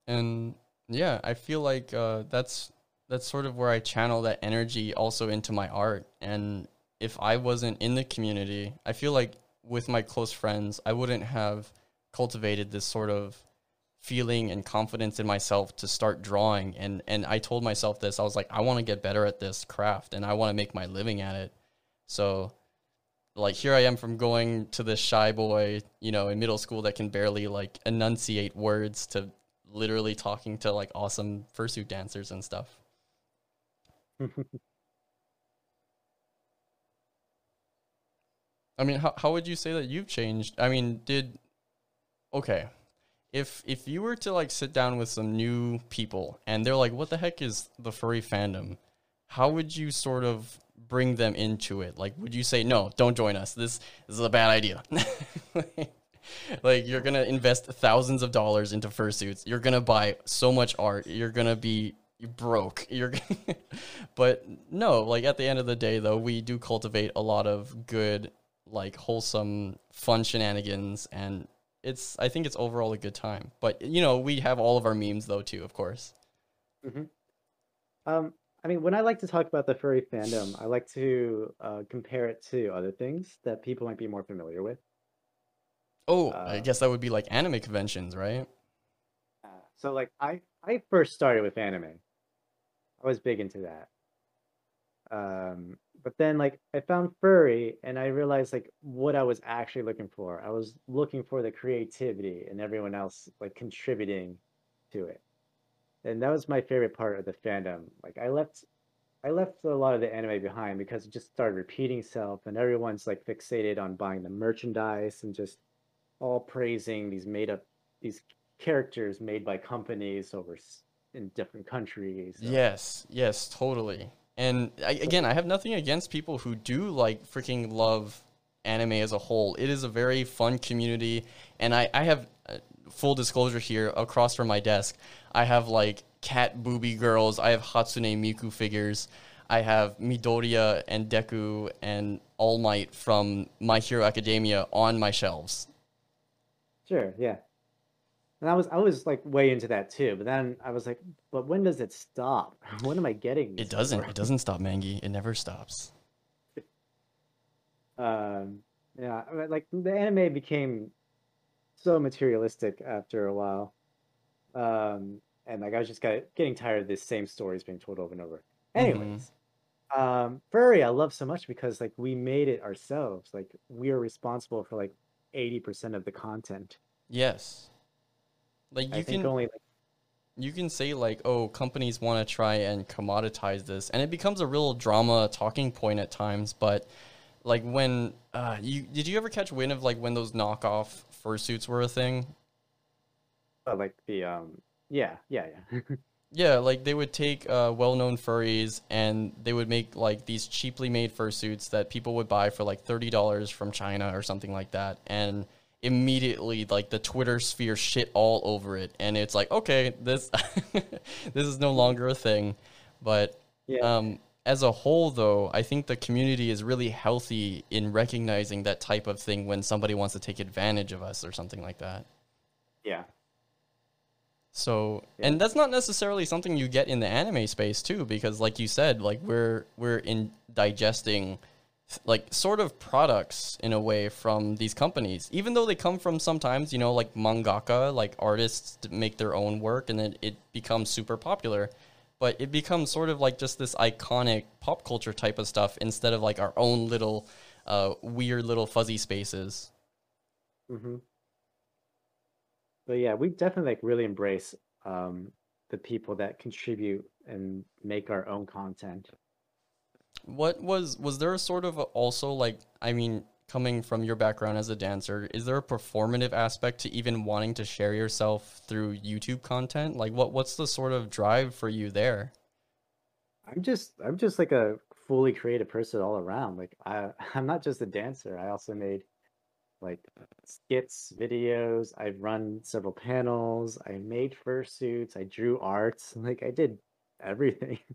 And yeah, I feel like uh, that's that's sort of where I channel that energy also into my art. And if I wasn't in the community, I feel like with my close friends, I wouldn't have cultivated this sort of feeling and confidence in myself to start drawing. And and I told myself this I was like I want to get better at this craft and I want to make my living at it. So like here I am from going to this shy boy you know in middle school that can barely like enunciate words to literally talking to like awesome fursuit dancers and stuff. I mean how how would you say that you've changed? I mean did okay if if you were to like sit down with some new people and they're like what the heck is the furry fandom? How would you sort of bring them into it? Like would you say no don't join us. This, this is a bad idea. Like you're gonna invest thousands of dollars into fursuits you're gonna buy so much art you're gonna be broke you're but no like at the end of the day though we do cultivate a lot of good like wholesome fun shenanigans and it's I think it's overall a good time. But you know, we have all of our memes though too, of course. Mm-hmm. Um, I mean, when I like to talk about the furry fandom, I like to uh, compare it to other things that people might be more familiar with. Oh, uh, I guess that would be like anime conventions, right? Uh, so, like, I I first started with anime. I was big into that. Um, but then like I found furry and I realized like what I was actually looking for. I was looking for the creativity and everyone else like contributing to it. And that was my favorite part of the fandom. Like I left I left a lot of the anime behind because it just started repeating itself and everyone's like fixated on buying the merchandise and just all praising these made up these characters made by companies over in different countries. So. Yes, yes, totally. And I, again, I have nothing against people who do like freaking love anime as a whole. It is a very fun community, and I I have uh, full disclosure here across from my desk. I have like cat booby girls. I have Hatsune Miku figures. I have Midoriya and Deku and All Might from My Hero Academia on my shelves. Sure, yeah. And I was I was like way into that too, but then I was like, but when does it stop? When am I getting? It doesn't. For? It doesn't stop, Mangi. It never stops. um, yeah, like the anime became so materialistic after a while, um, and like I was just got, getting tired of the same stories being told over and over. Anyways, mm-hmm. um, furry I love so much because like we made it ourselves. Like we are responsible for like eighty percent of the content. Yes like you can only like, you can say like, oh, companies want to try and commoditize this, and it becomes a real drama talking point at times. But like when uh, you did you ever catch wind of like when those knockoff fursuits were a thing? Uh, like the um, yeah, yeah, yeah. yeah, like they would take uh, well-known furries and they would make like these cheaply made fursuits that people would buy for like thirty dollars from China or something like that, and immediately like the Twitter sphere shit all over it, and it's like, okay, this this is no longer a thing. But yeah. um, as a whole, though, I think the community is really healthy in recognizing that type of thing when somebody wants to take advantage of us or something like that. Yeah. So, yeah. and that's not necessarily something you get in the anime space too, because like you said, like we're we're in digesting like sort of products in a way from these companies even though they come from sometimes you know like mangaka like artists make their own work and then it becomes super popular but it becomes sort of like just this iconic pop culture type of stuff instead of like our own little uh, weird little fuzzy spaces mm-hmm. But yeah we definitely like really embrace um, the people that contribute and make our own content what was was there a sort of a, also like I mean coming from your background as a dancer, is there a performative aspect to even wanting to share yourself through YouTube content? Like what what's the sort of drive for you there? I'm just I'm just like a fully creative person all around. Like I I'm not just a dancer. I also made like skits, videos. I've run several panels. I made fursuits. I drew arts. Like I did everything.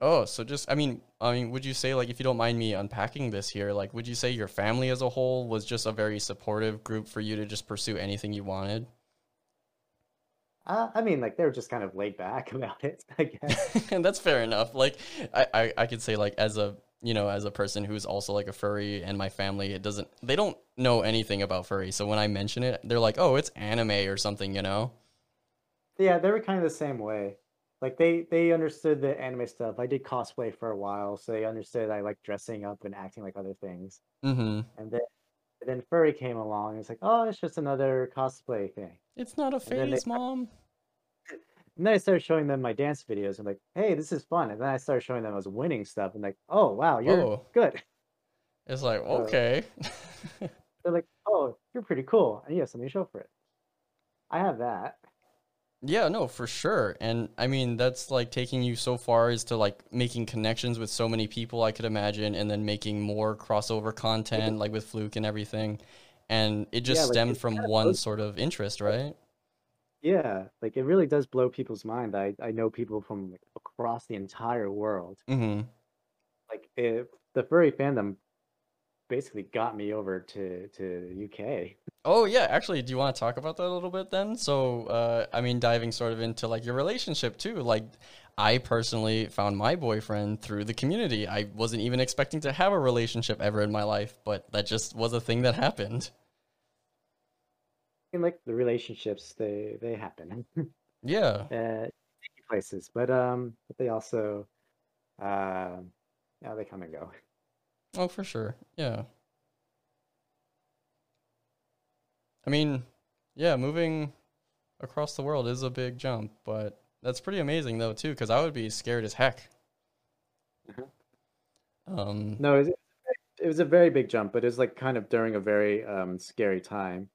Oh, so just I mean, I mean, would you say like if you don't mind me unpacking this here, like would you say your family as a whole was just a very supportive group for you to just pursue anything you wanted? Uh, I mean, like they were just kind of laid back about it, I guess. and that's fair enough. Like I, I, I could say like as a you know, as a person who's also like a furry and my family, it doesn't, they don't know anything about furry. So when I mention it, they're like, oh, it's anime or something, you know? Yeah, they were kind of the same way. Like they they understood the anime stuff. I did cosplay for a while, so they understood I like dressing up and acting like other things. Mm-hmm. And then then furry came along. It's like, oh, it's just another cosplay thing. It's not a then they- phase, mom. And then I started showing them my dance videos. I'm like, hey, this is fun. And then I started showing them I was winning stuff. And like, oh wow, you're Oh. good. It's like, okay. They're like, oh, you're pretty cool. And you have something to show for it. I have that. Yeah, no, for sure. And I mean, that's like taking you so far as to like making connections with so many people, I could imagine, and then making more crossover content, like with Fluke and everything. And it just Yeah, like, stemmed from one sort of interest, right? Yeah, like it really does blow people's mind. I I know people from like, across the entire world. Mm-hmm. Like if the furry fandom basically got me over to to UK. Oh yeah, actually, do you want to talk about that a little bit then? So, uh, I mean, diving sort of into like your relationship too. Like, I personally found my boyfriend through the community. I wasn't even expecting to have a relationship ever in my life, but that just was a thing that happened. And like the relationships, they they happen Yeah. uh, places, but um, but they also, uh, yeah, they come and go. Oh, for sure. Yeah. I mean, yeah, moving across the world is a big jump, but that's pretty amazing though too, because I would be scared as heck. Mhm. Um, No, it was, it was a very big jump, but it was like kind of during a very um scary time,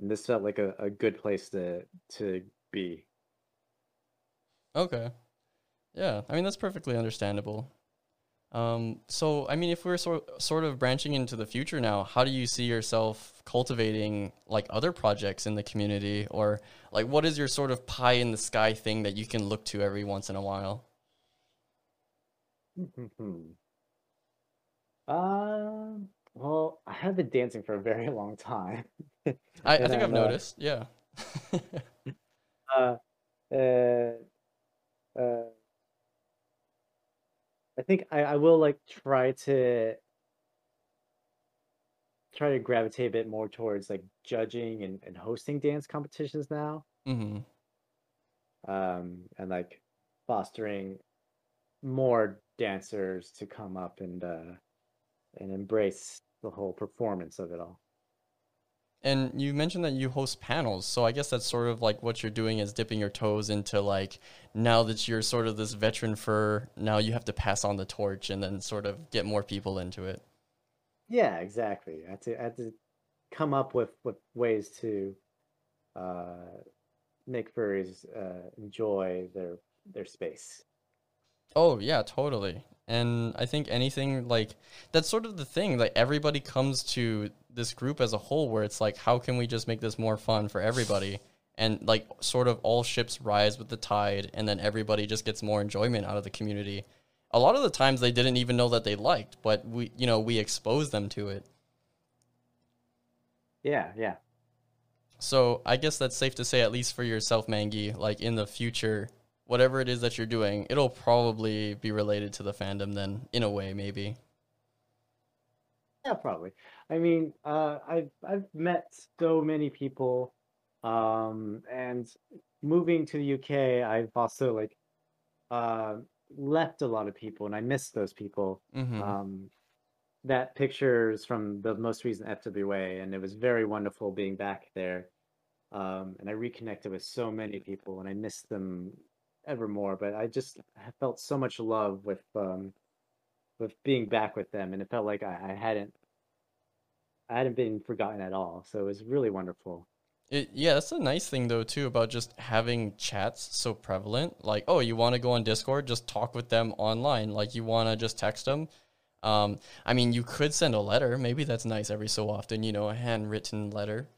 and this felt like a, a good place to to be. Okay. Yeah, I mean that's perfectly understandable. Um, so I mean, if we're sort sort of branching into the future now, how do you see yourself cultivating like other projects in the community, or like what is your sort of pie in the sky thing that you can look to every once in a while? Um, well, I have been dancing for a very long time. I, I think I've I'm, uh, noticed. Yeah. Uh, uh, uh, I think I, I will like try to try to gravitate a bit more towards like judging and, and hosting dance competitions now. hmm Um, and like fostering more dancers to come up and uh and embrace the whole performance of it all. And you mentioned that you host panels, so I guess that's sort of like what you're doing is dipping your toes into like now that you're sort of this veteran for now you have to pass on the torch and then sort of get more people into it. Yeah, exactly. I had to I had to come up with with ways to uh make furries uh enjoy their their space. Oh yeah, totally. And I think anything like that's sort of the thing. Like everybody comes to this group as a whole where it's like, how can we just make this more fun for everybody? And like sort of all ships rise with the tide and then everybody just gets more enjoyment out of the community. A lot of the times they didn't even know that they liked, but we you know, we expose them to it. Yeah, yeah. So I guess that's safe to say, at least for yourself, Mangi, like in the future, whatever it is that you're doing, it'll probably be related to the fandom then, in a way, maybe. Yeah, probably. I mean, uh, I've I've met so many people, um, and moving to the UK, I've also like uh, left a lot of people, and I miss those people. Mm-hmm. Um, that picture is from the most recent FWA, and it was very wonderful being back there. Um, and I reconnected with so many people, and I miss them ever more. But I just felt so much love with um, with being back with them, and it felt like I, I hadn't I hadn't been forgotten at all. So it was really wonderful. It, yeah, that's a nice thing though too about just having chats so prevalent. Like, oh, you want to go on Discord, just talk with them online. Like, you want to just text them. Um, I mean, you could send a letter. Maybe that's nice every so often. You know, a handwritten letter.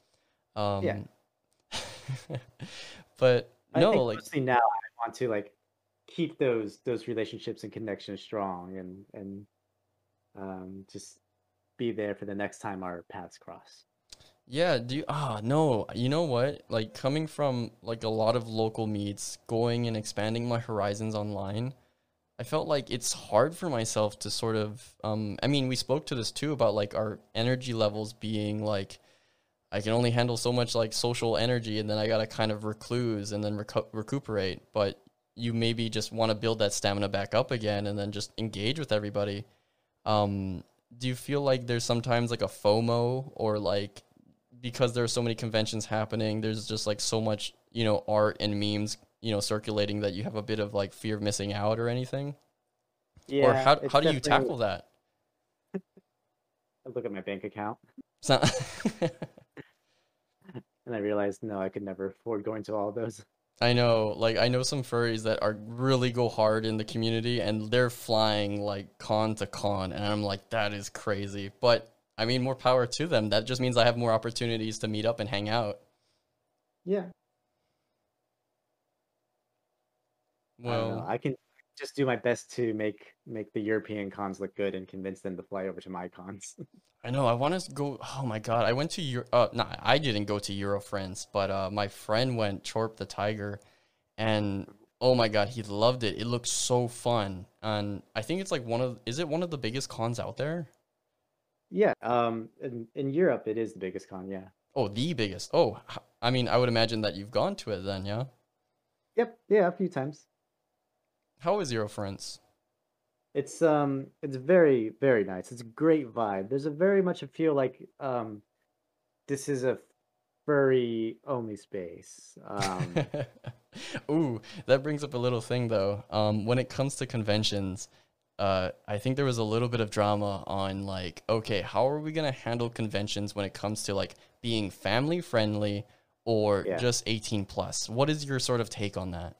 Um, Yeah. but no, like, now want to like keep those those relationships and connections strong, and and um, just be there for the next time our paths cross. Yeah, do you, ah no, you know what? Like coming from like a lot of local meets, going and expanding my horizons online, I felt like it's hard for myself to sort of um I mean, we spoke to this too about like our energy levels being like I can only handle so much like social energy and then I got to kind of recluse and then recu- recuperate, but you maybe just want to build that stamina back up again and then just engage with everybody. Um do you feel like there's sometimes like a FOMO or like because there are so many conventions happening, there's just like so much, you know, art and memes, you know, circulating that you have a bit of like fear of missing out or anything? Yeah. or how how do you tackle that? I look at my bank account It's not and I realized no, I could never afford going to all of those. I know, like I know some furries that are really go hard in the community and they're flying like con to con and I'm like that is crazy. But I mean more power to them. That just means I have more opportunities to meet up and hang out. Yeah. I. Well, I can just do my best to make make the European cons look good and convince them to fly over to my cons. I know I want to go Oh my god, I went to Euro uh no, I didn't go to Eurofurence, but uh my friend went Chorp the Tiger and oh my god, he loved it. It looked so fun. And I think it's like one of is it one of the biggest cons out there? yeah. Um. In in Europe, it is the biggest con. Yeah. Oh, the biggest. Oh, I mean, I would imagine that you've gone to it then, yeah? Yep. Yeah. A few times. How is Eurofurence? It's um. It's very very nice. It's a great vibe. There's a very much a feel like um. This is a furry only space. Um. Ooh, that brings up a little thing though. Um, when it comes to conventions, uh, I think there was a little bit of drama on like, okay, how are we gonna handle conventions when it comes to like being family friendly or Yeah. just 18 plus? What is your sort of take on that?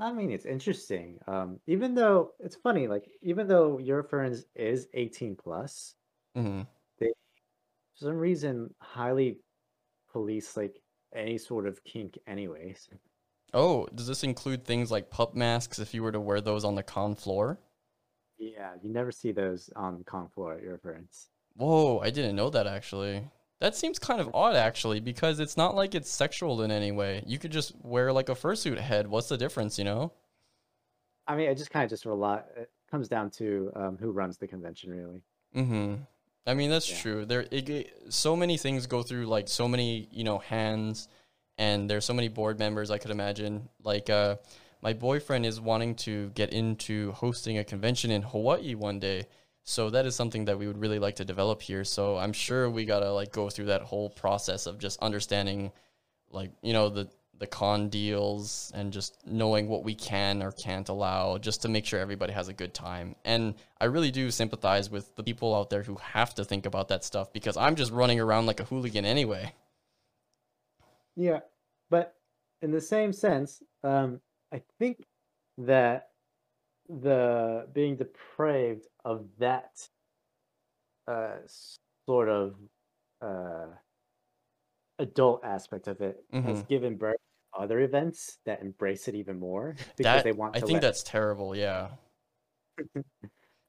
I mean, it's interesting. Um, even though it's funny, like even though Eurofurence is 18 plus, hmm for some reason highly police like any sort of kink anyways. Oh, does this include things like pup masks if you were to wear those on the con floor? Yeah, you never see those on the con floor at Eurofurence. Whoa, I didn't know that actually. That seems kind of odd actually because it's not like it's sexual in any way. You could just wear like a fursuit head. What's the difference, you know? I mean, it just kind of just rely. It comes down to um, who runs the convention, really. Mm-hmm. I mean, that's Yeah. true. There, it, so many things go through like so many, you know, hands, and there's so many board members. I could imagine. Like, uh, my boyfriend is wanting to get into hosting a convention in Hawaii one day, so that is something that we would really like to develop here. So I'm sure we gotta like go through that whole process of just understanding, like, you know, the the con deals and just knowing what we can or can't allow just to make sure everybody has a good time. And I really do sympathize with the people out there who have to think about that stuff because I'm just running around like a hooligan anyway. Yeah, but in the same sense, um, I think that the being depraved of that uh, sort of uh, adult aspect of it has Mhm. given birth to other events that embrace it even more because That they want to I think let, that's terrible, yeah.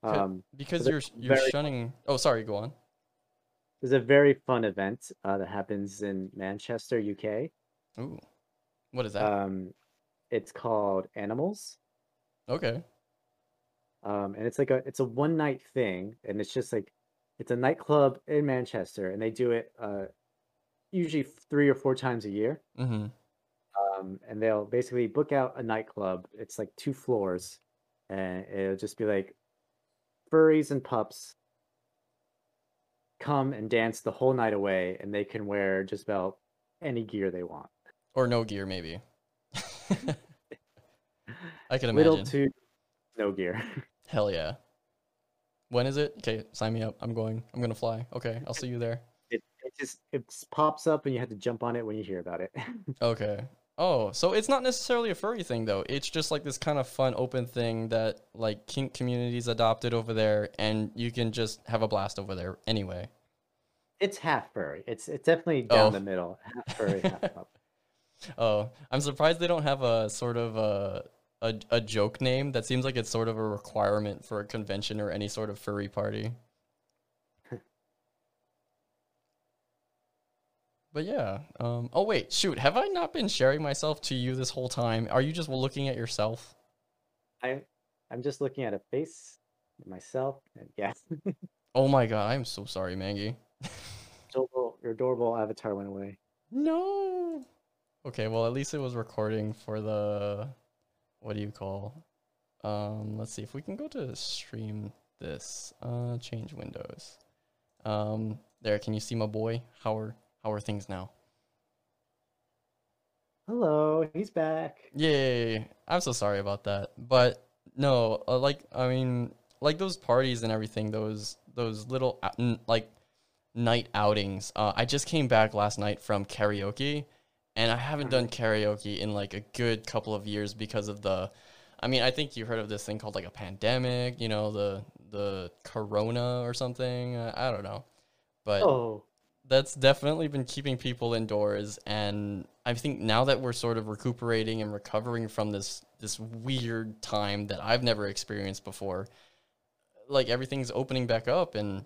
um, Because they're you're you're very- shunning Oh, sorry, go on. there's a very fun event uh, that happens in Manchester, UK. Ooh. What is that? Um, it's called Animals. okay. Um, and it's like a it's a one night thing, and it's just like it's a nightclub in Manchester, and they do it uh, usually three or four times a year. Mm-hmm. Um, and they'll basically book out a nightclub. It's like two floors, and it'll just be like furries and pups come and dance the whole night away, and they can wear just about any gear they want. Or no gear, maybe. I can imagine. Little to no gear. Hell yeah. When is it? Okay, sign me up. I'm going. I'm gonna fly. Okay, I'll see you there. it, it just it pops up, and you have to jump on it when you hear about it. Okay. Oh, so it's not necessarily a furry thing though. It's just like this kind of fun open thing that like kink communities adopted over there and you can just have a blast over there anyway. It's half furry. It's it's definitely down Oh. the middle. Half furry, half pup. Oh, I'm surprised they don't have a sort of a, a a joke name. That seems like it's sort of a requirement for a convention or any sort of furry party. But yeah. Um, oh wait, shoot. Have I not been sharing myself to you this whole time? Are you just looking at yourself? I I'm just looking at a face, myself, and yeah. Oh my god, I'm so sorry, Maggie. adorable, your adorable avatar went away. No. Okay, well at least it was recording for the what do you call? Um, let's see if we can go to stream this. Uh, change windows. Um, there. Can you see my boy? How are how are things now? Hello, he's back. Yay! I'm so sorry about that, but no, uh, like I mean, like those parties and everything, those those little n- like night outings. Uh, I just came back last night from karaoke, and I haven't done karaoke in like a good couple of years because of the. I mean, I think you heard of this thing called like a pandemic. You know, the the corona or something. I don't know, but Oh, that's definitely been keeping people indoors and i think now that we're sort of recuperating and recovering from this this weird time that i've never experienced before like everything's opening back up and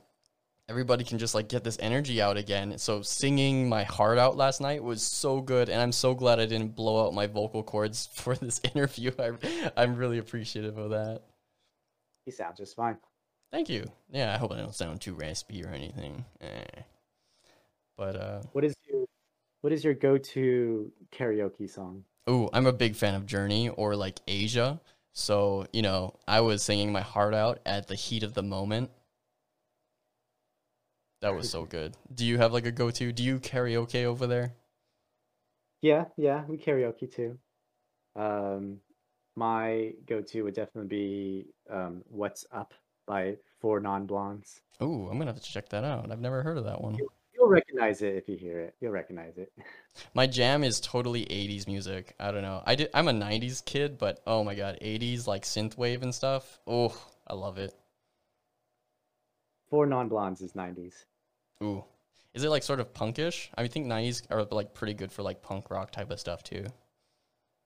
everybody can just like get this energy out again so singing my heart out last night was so good and i'm so glad i didn't blow out my vocal cords for this interview I, i'm really appreciative of that he sounds just fine. thank you yeah i hope i don't sound too raspy or anything eh. but uh What is your what is your go-to karaoke song? Ooh, I'm a big fan of Journey or like Asia. So, you know, I was singing my heart out at the heat of the moment. That was so good. Do you have like a go to? Do you karaoke over there? Yeah, yeah, we karaoke too. Um, my go-to would definitely be um, "What's Up" by Four Non Blondes. Ooh, I'm gonna have to check that out. I've never heard of that one. You'll recognize it if you hear it. You'll recognize it. My jam is totally 80s music. I don't know. I did I'm a 90s kid, but oh my god, 80s like synthwave and stuff. Oh, I love it. Four Non Blondes is '90s. Ooh. Is it like sort of punkish? I think 90s are like pretty good for like punk rock type of stuff too.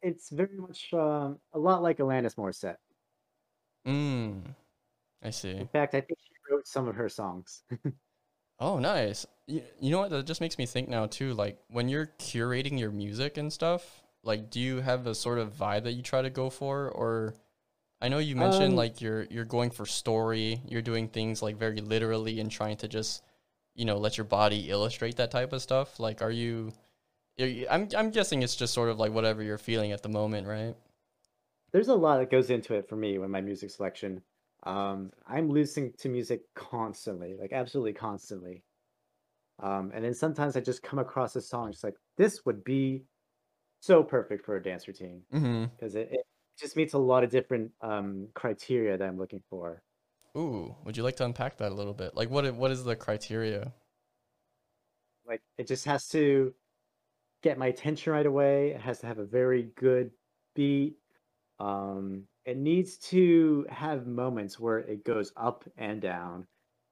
It's very much um, a lot like Alanis Morissette. Mm. I see. In fact, I think she wrote some of her songs. Oh, nice. You, you know what? That just makes me think now too. Like when you're curating your music and stuff, like do you have a sort of vibe that you try to go for, or I know you mentioned Um, like you're you're going for story. You're doing things like very literally and trying to just, you know, let your body illustrate that type of stuff. Like, are you? are you- I'm I'm guessing it's just sort of like whatever you're feeling at the moment, right? There's a lot that goes into it for me when my music selection. Um, I'm listening to music constantly, like absolutely constantly. Um, and then sometimes I just come across a song, just like this would be so perfect for a dance routine Mm-hmm. because it, it just meets a lot of different um, criteria that I'm looking for. Ooh, would you like to unpack that a little bit? Like, what what is the criteria? Like it just has to get my attention right away. It has to have a very good beat. Um, it needs to have moments where it goes up and down.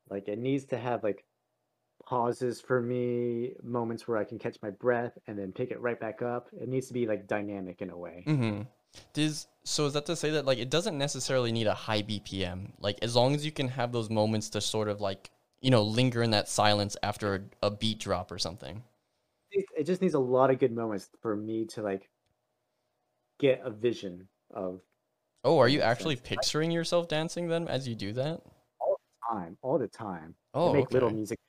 Like it needs to have like pauses for me, moments where I can catch my breath and then pick it right back up. It needs to be like dynamic in a way. Mm-hmm. Does so is that to say that like it doesn't necessarily need a high BPM? Like as long as you can have those moments to sort of like you know linger in that silence after a, a beat drop or something. It just needs a lot of good moments for me to like get a vision of Oh, are you actually sense. picturing yourself dancing then as you do that? All the time all the time. I Oh, make little music.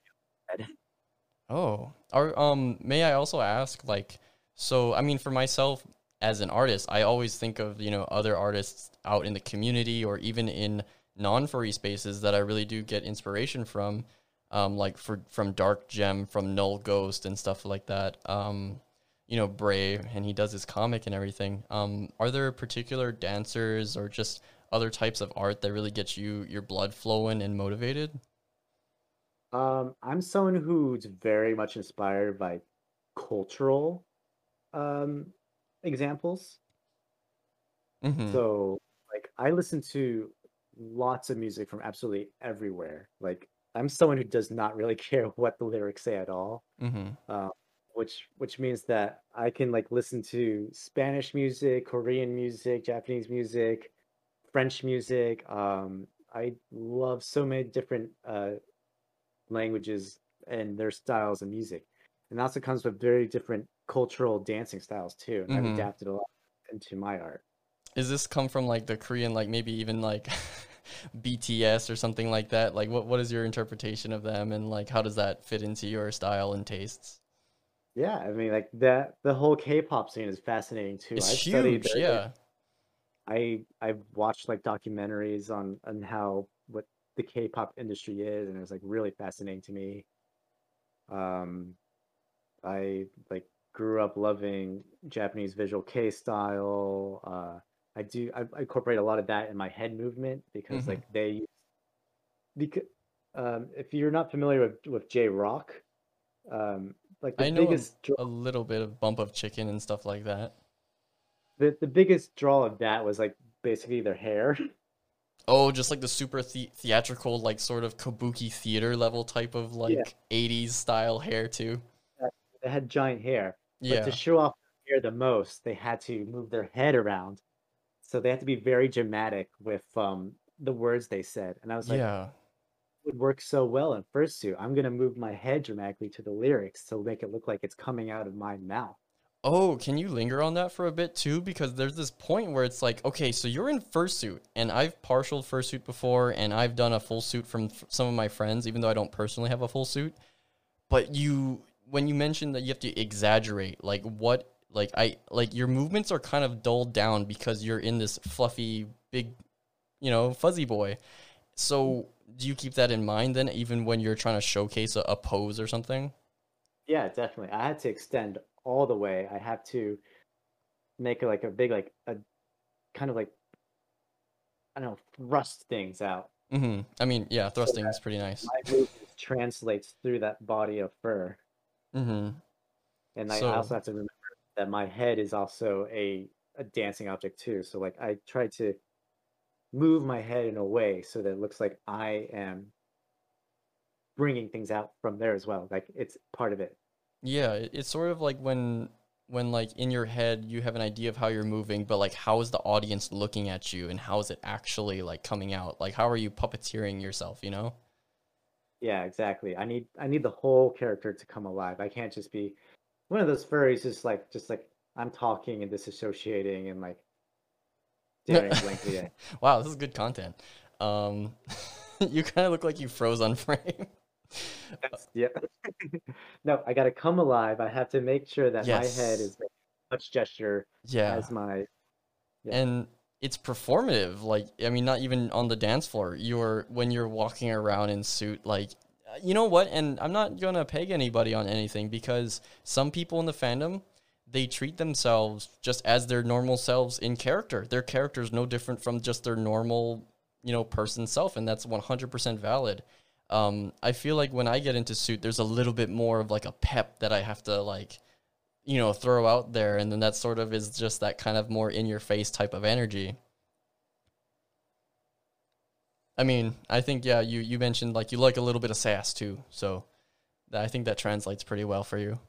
Oh, are um may I also ask like so I mean for myself as an artist, I always think of, you know, other artists out in the community or even in non-furry spaces that I really do get inspiration from um like for from Dark Gem, from Null Ghost and stuff like that. Um you know, Brave and he does his comic and everything. Um are there particular dancers or just other types of art that really gets you your blood flowing and motivated? Um, I'm someone who's very much inspired by cultural um examples. Mhm. So, like, I listen to lots of music from absolutely everywhere. Like, I'm someone who does not really care what the lyrics say at all. Mhm. Uh, which which means that I can like listen to Spanish music, Korean music, Japanese music, French music. Um, I love so many different uh, languages and their styles of music, and also comes with very different cultural dancing styles too. And Mhm. I've adapted a lot into my art. is this come from like the Korean, like maybe even like BTS or something like that? Like, what what is your interpretation of them, and like how does that fit into your style and tastes? Yeah, I mean, like that the whole K-pop scene is fascinating too. It's I've studied huge, the- yeah. I I've watched like documentaries on on how what the K-pop industry is, and it was like really fascinating to me. Um, I like grew up loving Japanese visual kei style. Uh, I do I, I incorporate a lot of that in my head movement because Mhm. like they use because um, if you're not familiar with with J Rock, um, like the I know a- biggest draw A little bit of bump of chicken and stuff like that. the, the biggest draw of that was like basically their hair. Oh, just like the super the- theatrical, like sort of kabuki theater level type of like 80s style hair too. They had giant hair. But Yeah. to show off their hair the most, they had to move their head around. So they had to be very dramatic with um the words they said. And I was like, Yeah. it would work so well in fursuit. I'm gonna move my head dramatically to the lyrics to make it look like it's coming out of my mouth. Oh, can you linger on that for a bit too? Because there's this point where it's like, okay, so you're in fursuit, and I've partialed fursuit before, and I've done a full suit from f- some of my friends, even though I don't personally have a full suit. But you, when you mentioned that you have to exaggerate, like what, like I, like your movements are kind of dulled down because you're in this fluffy, big, you know, fuzzy boy. So do you keep that in mind then, even when you're trying to showcase a, a pose or something? Yeah, definitely. I had to extend all the way. I have to make like a big like a kind of like I don't know, thrust things out. Mm-hmm. I mean, yeah, thrusting is pretty nice. My movement translates through that body of fur. Hmm And I So- also have to remember that my head is also a, a dancing object too. So like I try to move my head in a way so that it looks like I am bringing things out from there as well. Like it's part of it. Yeah, it's sort of like when when like in your head you have an idea of how you're moving, but like how is the audience looking at you and how is it actually like coming out? Like how are you puppeteering yourself, you know? Yeah, exactly. I need I need the whole character to come alive. I can't just be one of those furries just like just like I'm talking and disassociating and like staring blankly at Wow, this is good content. Um you kind of look like you froze on frame. That's, yeah. no, I gotta come alive. I have to make sure that my head is a gesture yeah. as my Yeah. and it's performative like i mean not even on the dance floor. You're when you're walking around in suit like you know what? And i'm not gonna peg anybody on anything because some people in the fandom they treat themselves just as their normal selves in character. Their character is no different from just their normal you know person self and that's 100% valid. Um, i feel like when i get into suit there's a little bit more of like a pep that i have to like you know throw out there and then that sort of is just that kind of more in your face type of energy i mean i think yeah you you mentioned like you like a little bit of sass too so i think that translates pretty well for you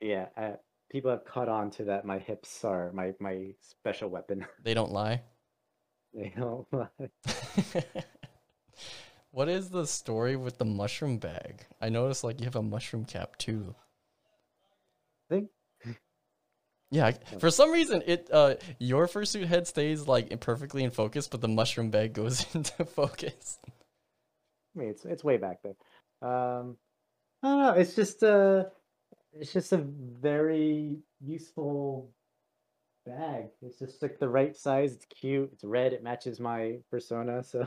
yeah. Uh, people have caught on to that. My hips are my my special weapon. they don't lie you know, what is the story with the mushroom bag i noticed like you have a mushroom cap too Yeah for some reason it uh your fursuit head stays like perfectly in focus but the mushroom bag goes into focus I mean it's it's way back there. Um, I don't know. It's just uh it's just a very useful bag. It's just like the right size. It's cute. It's red. It matches my persona. So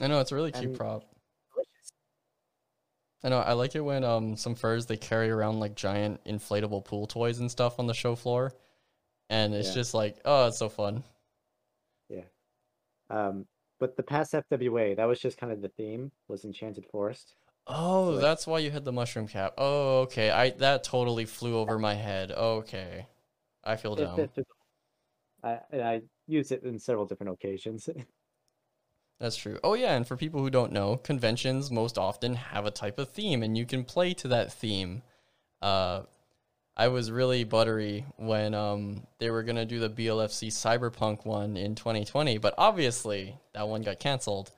I know it's a really cute And- prop. I know I like it when um some furs they carry around like giant inflatable pool toys and stuff on the show floor, and it's Yeah. just like oh it's so fun. Yeah. Um, but the past FWA, that was just kind of the theme, was Enchanted Forest. Oh, Like- that's why you had the mushroom cap. Oh, okay. I that totally flew over my head. Okay, I feel It dumb. fit the- I, and I used it in several different occasions. That's true. Oh yeah, and for people who don't know, conventions most often have a type of theme, and you can play to that theme. Uh, I was really buttery when um they were gonna do the BLFC Cyberpunk one in 2020, but obviously that one got canceled.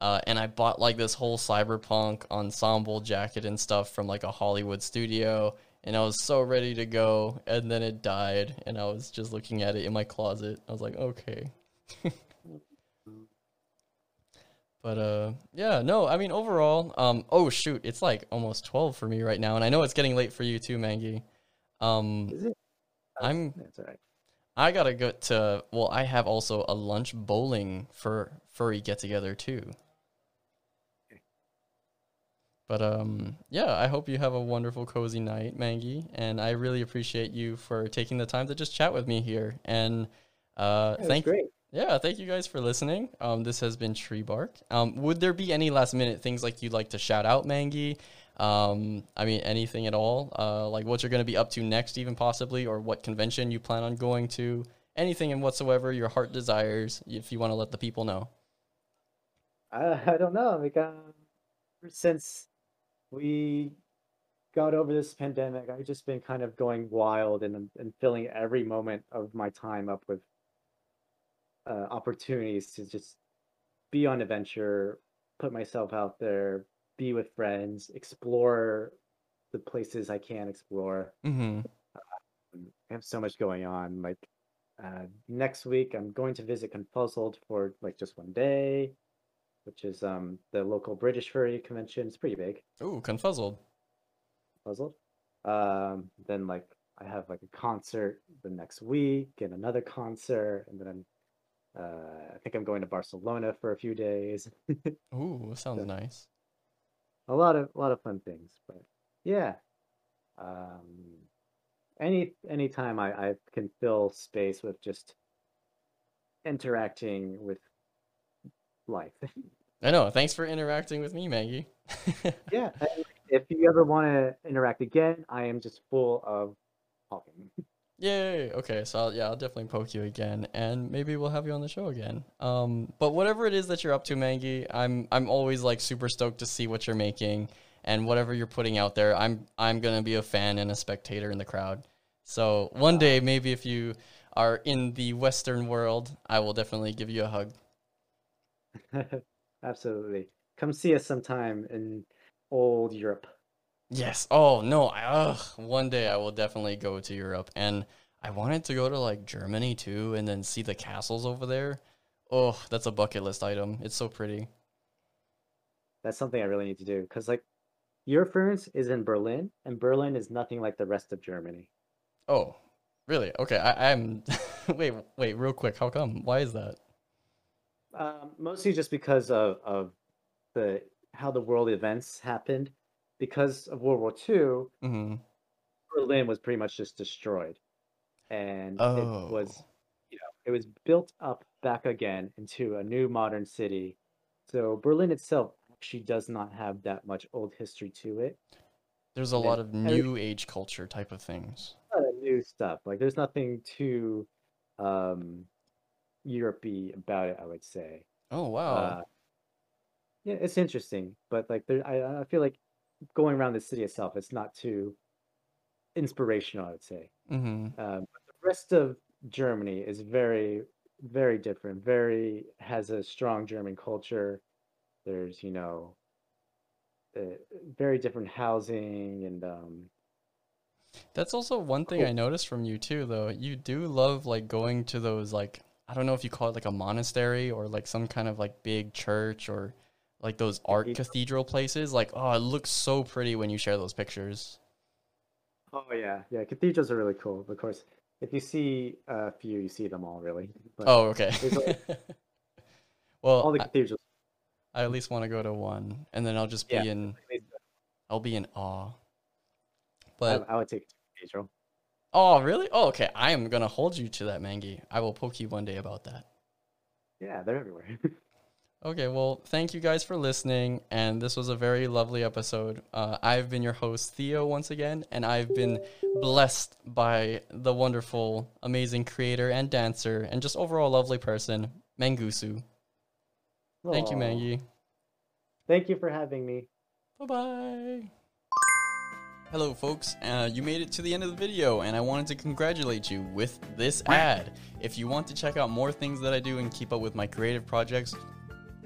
Uh, and I bought like this whole cyberpunk ensemble jacket and stuff from like a Hollywood studio, and I was so ready to go, and then it died, and I was just looking at it in my closet. I was like, okay. but uh, yeah, no, I mean overall, um, oh shoot, it's like almost twelve for me right now, and I know it's getting late for you too, Mangi. Um, Is it? I'm That's all right. I gotta go to. Well, I have also a lunch bowling for furry get together too. But um, yeah, I hope you have a wonderful, cozy night, Mangi, and I really appreciate you for taking the time to just chat with me here. And uh, thank great. Yeah, thank you guys for listening. Um, this has been Tree Bark. Um, would there be any last minute things like you'd like to shout out, Mangi? Um, I mean, anything at all? Uh, like what you're going to be up to next, even possibly, or what convention you plan on going to? Anything and whatsoever your heart desires, if you want to let the people know. I, I don't know. Like, since we got over this pandemic, I've just been kind of going wild and and filling every moment of my time up with uh, opportunities to just be on adventure, put myself out there, be with friends, explore the places I can explore. Mm-hmm. I have so much going on. Like uh, next week, I'm going to visit Confuzzled for like just one day, which is um the local British furry convention. It's pretty big. Ooh, confuzzled. Confuzzled. Um, then like I have like a concert the next week and another concert, and then I'm uh, I think I'm going to Barcelona for a few days. Ooh, that sounds Yeah. nice. a lot of a lot of fun things, but yeah. Um, any anytime I, I can fill space with just interacting with life. I know. Thanks for interacting with me, Mangi. yeah. If you ever want to interact again, I am just full of talking. Yay! Okay, so I'll, yeah, I'll definitely poke you again, and maybe we'll have you on the show again. Um, but whatever it is that you're up to, Mangi, I'm I'm always like super stoked to see what you're making and whatever you're putting out there. I'm I'm gonna be a fan and a spectator in the crowd. So one day, maybe if you are in the Western world, I will definitely give you a hug. Absolutely. Come see us sometime in old Europe. Yes. Oh no. I, ugh. One day I will definitely go to Europe, and I wanted to go to like Germany too, and then see the castles over there. Oh, that's a bucket list item. It's so pretty. That's something I really need to do because, like, your Eurofurence is in Berlin, and Berlin is nothing like the rest of Germany. Oh, really? Okay. I, I'm. wait. Wait. Real quick. How come? Why is that? Um, mostly just because of of the how the world events happened. Because of World War II, Mm-hmm. Berlin was pretty much just destroyed, and it was Oh. you know it was built up back again into a new modern city. So Berlin itself actually does not have that much old history to it. There's a and lot of new age culture type of things. A lot of new stuff. Like there's nothing too um Europe-y about it, I would say. Oh wow. Uh, yeah, it's interesting, but like there, I, I feel like going around the city itself, it's not too inspirational, I would say. mm-hmm. Um, but the rest of Germany is very, very different. Very has a strong German culture. There's, you know, uh, very different housing and um, That's also one thing Cool. I noticed from you too, though. You do love like going to those like I don't know if you call it like a monastery or like some kind of like big church or like those art Cathedral. places. Like, oh, it looks so pretty when you share those pictures. oh yeah, yeah, cathedrals are really cool. Of course, if you see a few, you see them all really. But Oh, okay. Like- well, all the cathedrals. I at least want to go to one, and then I'll just be Yeah. in. I'll be in awe. I, But I would take a cathedral. oh, really? Oh, okay. I am gonna hold you to that, Mangi. I will poke you one day about that. Yeah, they're everywhere. Okay, well, thank you guys for listening, and this was a very lovely episode. Uh, I've been your host, Theo, once again, and I've been blessed by the wonderful, amazing creator and dancer, and just overall lovely person, Mangusu. Thank you. Mangi. Thank you for having me. Bye bye. Hello, folks. Uh, you made it to the end of the video, and I wanted to congratulate you with this ad. If you want to check out more things that I do and keep up with my creative projects,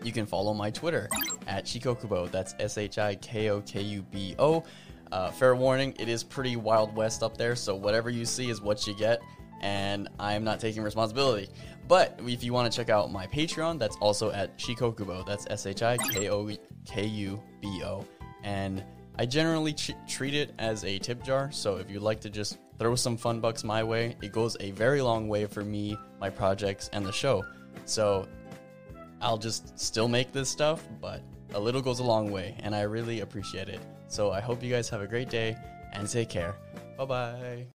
you can follow my Twitter at Shikokubo. That's S H I K O K U B O. Uh, fair warning, it is pretty Wild West up there, so whatever you see is what you get, and I'm not taking responsibility. But if you want to check out my Patreon, that's also at Shikokubo. That's S H I K O K U B O. And I generally ch- treat it as a tip jar, so if you'd like to just throw some fun bucks my way, it goes a very long way for me, my projects, and the show. So I'll just still make this stuff, but a little goes a long way, and I really appreciate it. So I hope you guys have a great day and take care. Bye bye.